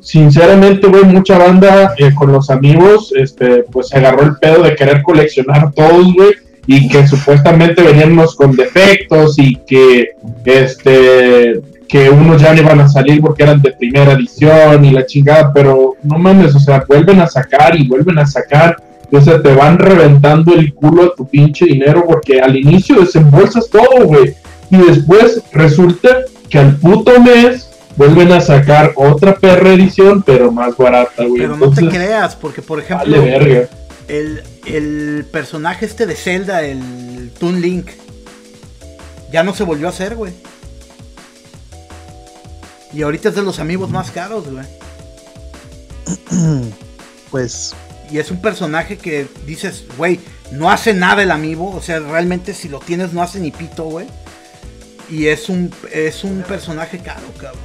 Sinceramente, güey, mucha banda eh, con los amigos, este, pues se agarró el pedo de querer coleccionar todos, güey, y que supuestamente veníamos con defectos y que, este, que unos ya no iban a salir porque eran de primera edición y la chingada, pero no mames, o sea, vuelven a sacar y vuelven a sacar o sea, te van reventando el culo a tu pinche dinero porque al inicio desembolsas todo, güey. Y después resulta que al puto mes vuelven a sacar otra perra edición, pero más barata, güey. Pero no te creas, porque por ejemplo, El, el personaje este de Zelda, el Toon Link, ya no se volvió a hacer, güey. Y ahorita es de los amigos más caros, güey. Pues y es un personaje que dices, güey, no hace nada el amigo. O sea, realmente si lo tienes no hace ni pito, güey. Y es un, es un personaje caro, cabrón.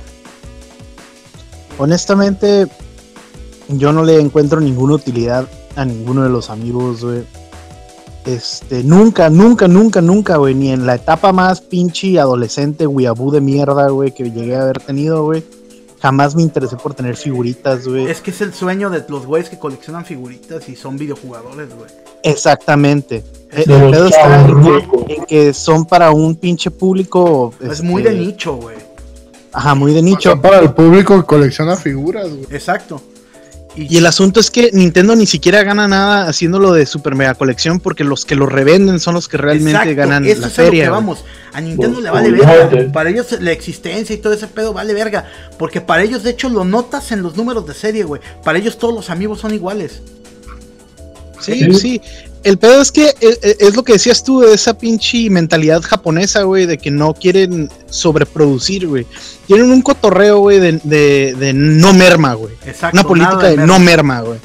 Honestamente, yo no le encuentro ninguna utilidad a ninguno de los amigos, güey. Este, nunca, nunca, nunca, nunca, güey. Ni en la etapa más pinche adolescente, weeaboo de mierda, güey, que llegué a haber tenido, güey jamás me interesé por tener figuritas, güey. Es que es el sueño de los güeyes que coleccionan figuritas y son videojugadores, güey. Exactamente. El, pedo está en que, son para un pinche público. Es muy de este, nicho, güey. Ajá, muy de nicho. Son para el público que colecciona figuras, güey. Exacto. Y, el asunto es que Nintendo ni siquiera gana nada haciéndolo de super mega colección porque los que lo revenden son los que realmente ganan la feria. vamos, a Nintendo le vale verga. Para ellos la existencia y todo ese pedo vale verga. Porque para ellos, de hecho, lo notas en los números de serie, güey. Para ellos todos los amigos son iguales. Sí, sí. El pedo es que eh, eh, es, lo que decías tú de esa pinche mentalidad japonesa, güey, de que no quieren sobreproducir, güey. Tienen un cotorreo, güey, de, no merma, güey. Una política de, no merma, güey.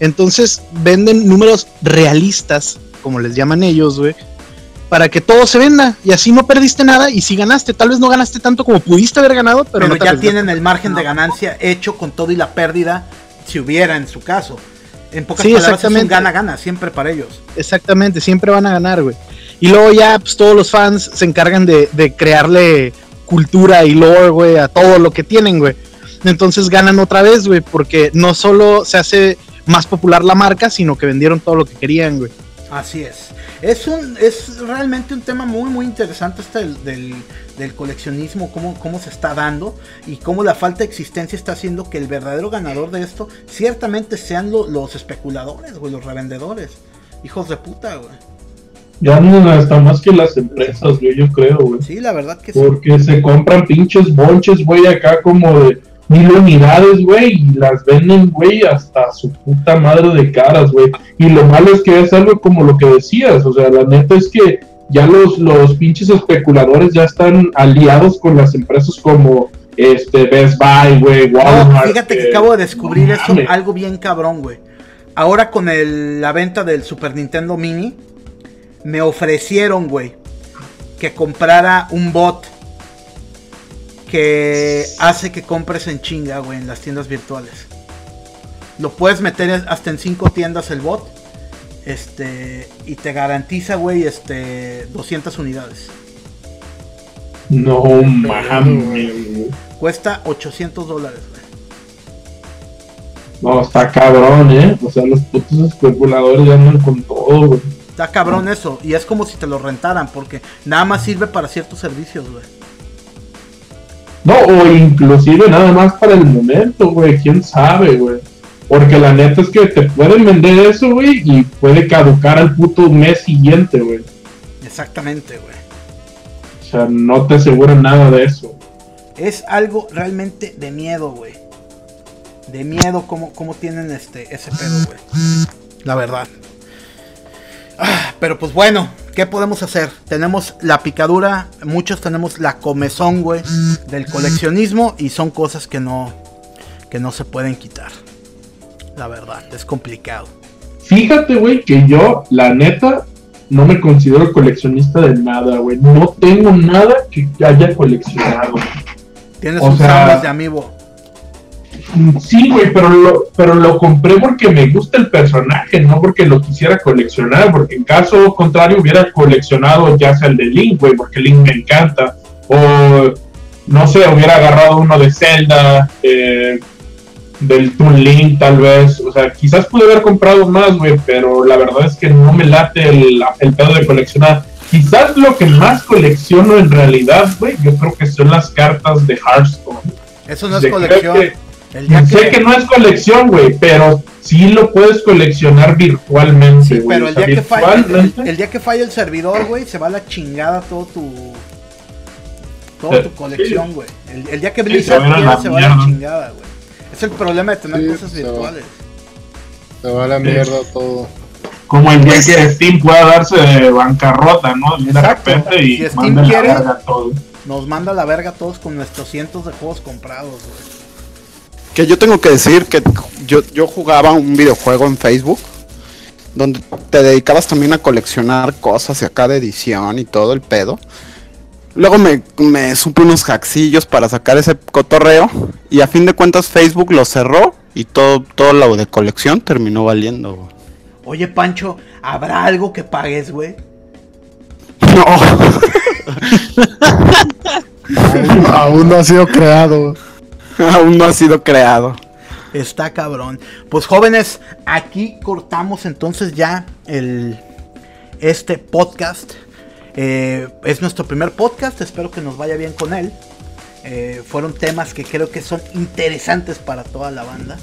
Entonces venden números realistas, como les llaman ellos, güey, para que todo se venda. Y así no perdiste nada y si ganaste, tal vez no ganaste tanto como pudiste haber ganado, pero, pero ya tienen el margen de ganancia hecho con todo y la pérdida, si hubiera en su caso. En pocas palabras exactamente. gana-gana, siempre para ellos. Exactamente, siempre van a ganar, güey. Y luego ya pues, todos los fans se encargan de, crearle cultura y lore, güey, a todo lo que tienen, güey. Entonces ganan otra vez, güey, porque no solo se hace más popular la marca, sino que vendieron todo lo que querían, güey. Así es. Es un es realmente un tema muy muy interesante este del, del, coleccionismo, cómo, cómo se está dando y cómo la falta de existencia está haciendo que el verdadero ganador de esto ciertamente sean los especuladores, güey, los revendedores. Hijos de puta, güey. Ya no hasta más que las empresas, güey, yo creo, güey. Sí, la verdad que sí. Porque se compran pinches bonches, güey, acá como de mil unidades, güey, y las venden, güey, hasta su puta madre de caras, güey. Y lo malo es que es algo como lo que decías, o sea, la neta es que ya los, los pinches especuladores ya están aliados con las empresas como este Best Buy, güey, Walmart. fíjate que acabo de descubrir eso, algo bien cabrón, güey. Ahora con el, la venta del Super Nintendo Mini, me ofrecieron, güey, que comprara un bot que hace que compres en chinga, güey, en las tiendas virtuales. Lo puedes meter hasta en cinco tiendas el bot. Este, y te garantiza, güey, este, 200 unidades. No mames. Cuesta 800 dólares, güey. No, está cabrón, ¿eh? O sea, los putos especuladores ya andan con todo, güey. Está cabrón eso. Y es como si te lo rentaran, porque nada más sirve para ciertos servicios, güey. No, o inclusive nada más para el momento, güey, quién sabe, güey. Porque la neta es que te pueden vender eso, güey, y puede caducar al puto mes siguiente, güey. Exactamente, güey. O sea, no te aseguran nada de eso. Es algo realmente de miedo, güey. De miedo cómo, cómo tienen este ese pedo, güey. La verdad. Ah, pero pues bueno, ¿qué podemos hacer? Tenemos la picadura, muchos tenemos la comezón, güey, del coleccionismo y son cosas que no, que no se pueden quitar. La verdad, es complicado. Fíjate, güey, que yo, la neta, no me considero coleccionista de nada, güey. No tengo nada que haya coleccionado. Tienes un sea, de amiibo. Sí, güey, pero lo, pero lo compré porque me gusta el personaje, no porque lo quisiera coleccionar, porque en caso contrario hubiera coleccionado ya sea el de Link, güey, porque Link me encanta, o no sé, hubiera agarrado uno de Zelda, eh, del Toon Link tal vez, o sea, quizás pude haber comprado más, güey, pero la verdad es que no me late el, el pedo de coleccionar. Quizás lo que más colecciono en realidad, güey, yo creo que son las cartas de Hearthstone. Eso no es colección. sé que... no es colección, güey, pero sí lo puedes coleccionar virtualmente. Sí, pero el, día que falla, el, día que falla el servidor, güey, se va a la chingada todo tu toda tu colección, güey. El, día que Blizzard se, se va a la chingada, güey. Es el problema de tener cosas virtuales. Se va a la mierda todo. Como el día que Steam pueda darse de bancarrota, ¿no? De repente y si Steam quiere, la verga todo. nos manda la verga a todos con nuestros cientos de juegos comprados, güey. Que yo tengo que decir que yo, yo jugaba un videojuego en Facebook donde te dedicabas también a coleccionar cosas y acá de edición y todo el pedo. Luego me, me supe unos hacksillos para sacar ese cotorreo y a fin de cuentas Facebook lo cerró y todo, todo lo de colección terminó valiendo. Oye Pancho, ¿habrá algo que pagues, güey? No. aún, no ha sido creado. aún no ha sido creado. Está cabrón. Pues jóvenes, aquí cortamos entonces ya el este podcast. Eh, es nuestro primer podcast, espero que nos vaya bien con él. Eh, fueron temas que creo que son interesantes para toda la banda.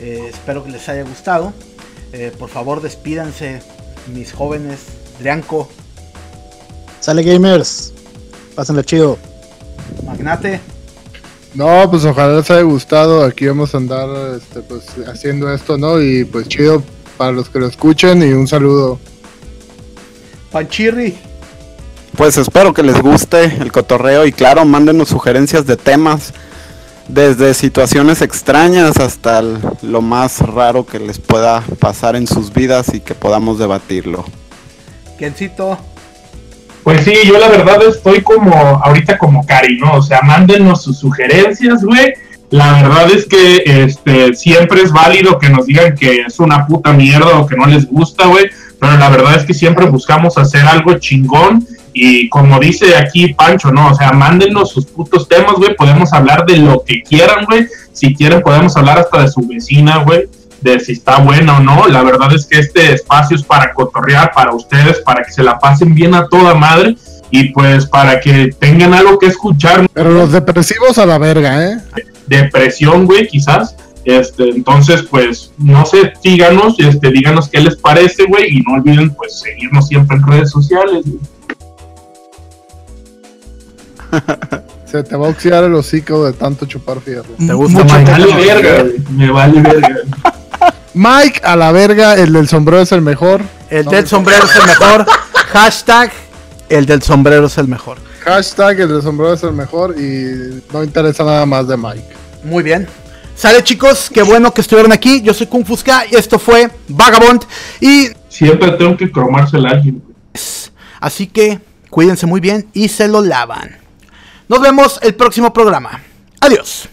Eh, espero que les haya gustado. por favor, despídanse, mis jóvenes. Drianco. Sale gamers. Pásenle chido. Magnate. No, pues ojalá les haya gustado. Aquí vamos a andar este, pues, haciendo esto, ¿no? Y pues chido para los que lo escuchen y un saludo. Panchirri pues espero que les guste el cotorreo y claro, mándenos sugerencias de temas, desde situaciones extrañas hasta lo más raro que les pueda pasar en sus vidas y que podamos debatirlo. Quiencito. Pues sí, yo la verdad estoy como ahorita como Cari, ¿no? O sea, mándenos sus sugerencias, güey. La verdad es que este siempre es válido que nos digan que es una puta mierda o que no les gusta, güey. Pero la verdad es que siempre buscamos hacer algo chingón y como dice aquí Pancho, ¿no? O sea, mándenos sus putos temas, güey. Podemos hablar de lo que quieran, güey. Si quieren, podemos hablar hasta de su vecina, güey. De si está buena o no. La verdad es que este espacio es para cotorrear, para ustedes, para que se la pasen bien a toda madre. Y pues para que tengan algo que escuchar. Pero los depresivos a la verga, ¿eh? Depresión, güey, quizás. Este, entonces, pues, no sé, síganos, este, díganos qué les parece, güey, y no olviden, pues, seguirnos siempre en redes sociales, güey. Se te va a oxidar el hocico de tanto chupar fierro. ¿Te gusta Mike? Me vale verga, me vale verga. Mike a la verga, el del sombrero es el mejor. El del sombrero es el mejor. Hashtag el del sombrero es el mejor. Hashtag el del sombrero es el mejor y no interesa nada más de Mike. Muy bien. Sale chicos, qué bueno que estuvieron aquí. Yo soy Kung Fusca y esto fue Vagabond. Y siempre tengo que cromársela a alguien. Así que cuídense muy bien y se lo lavan. Nos vemos el próximo programa. Adiós.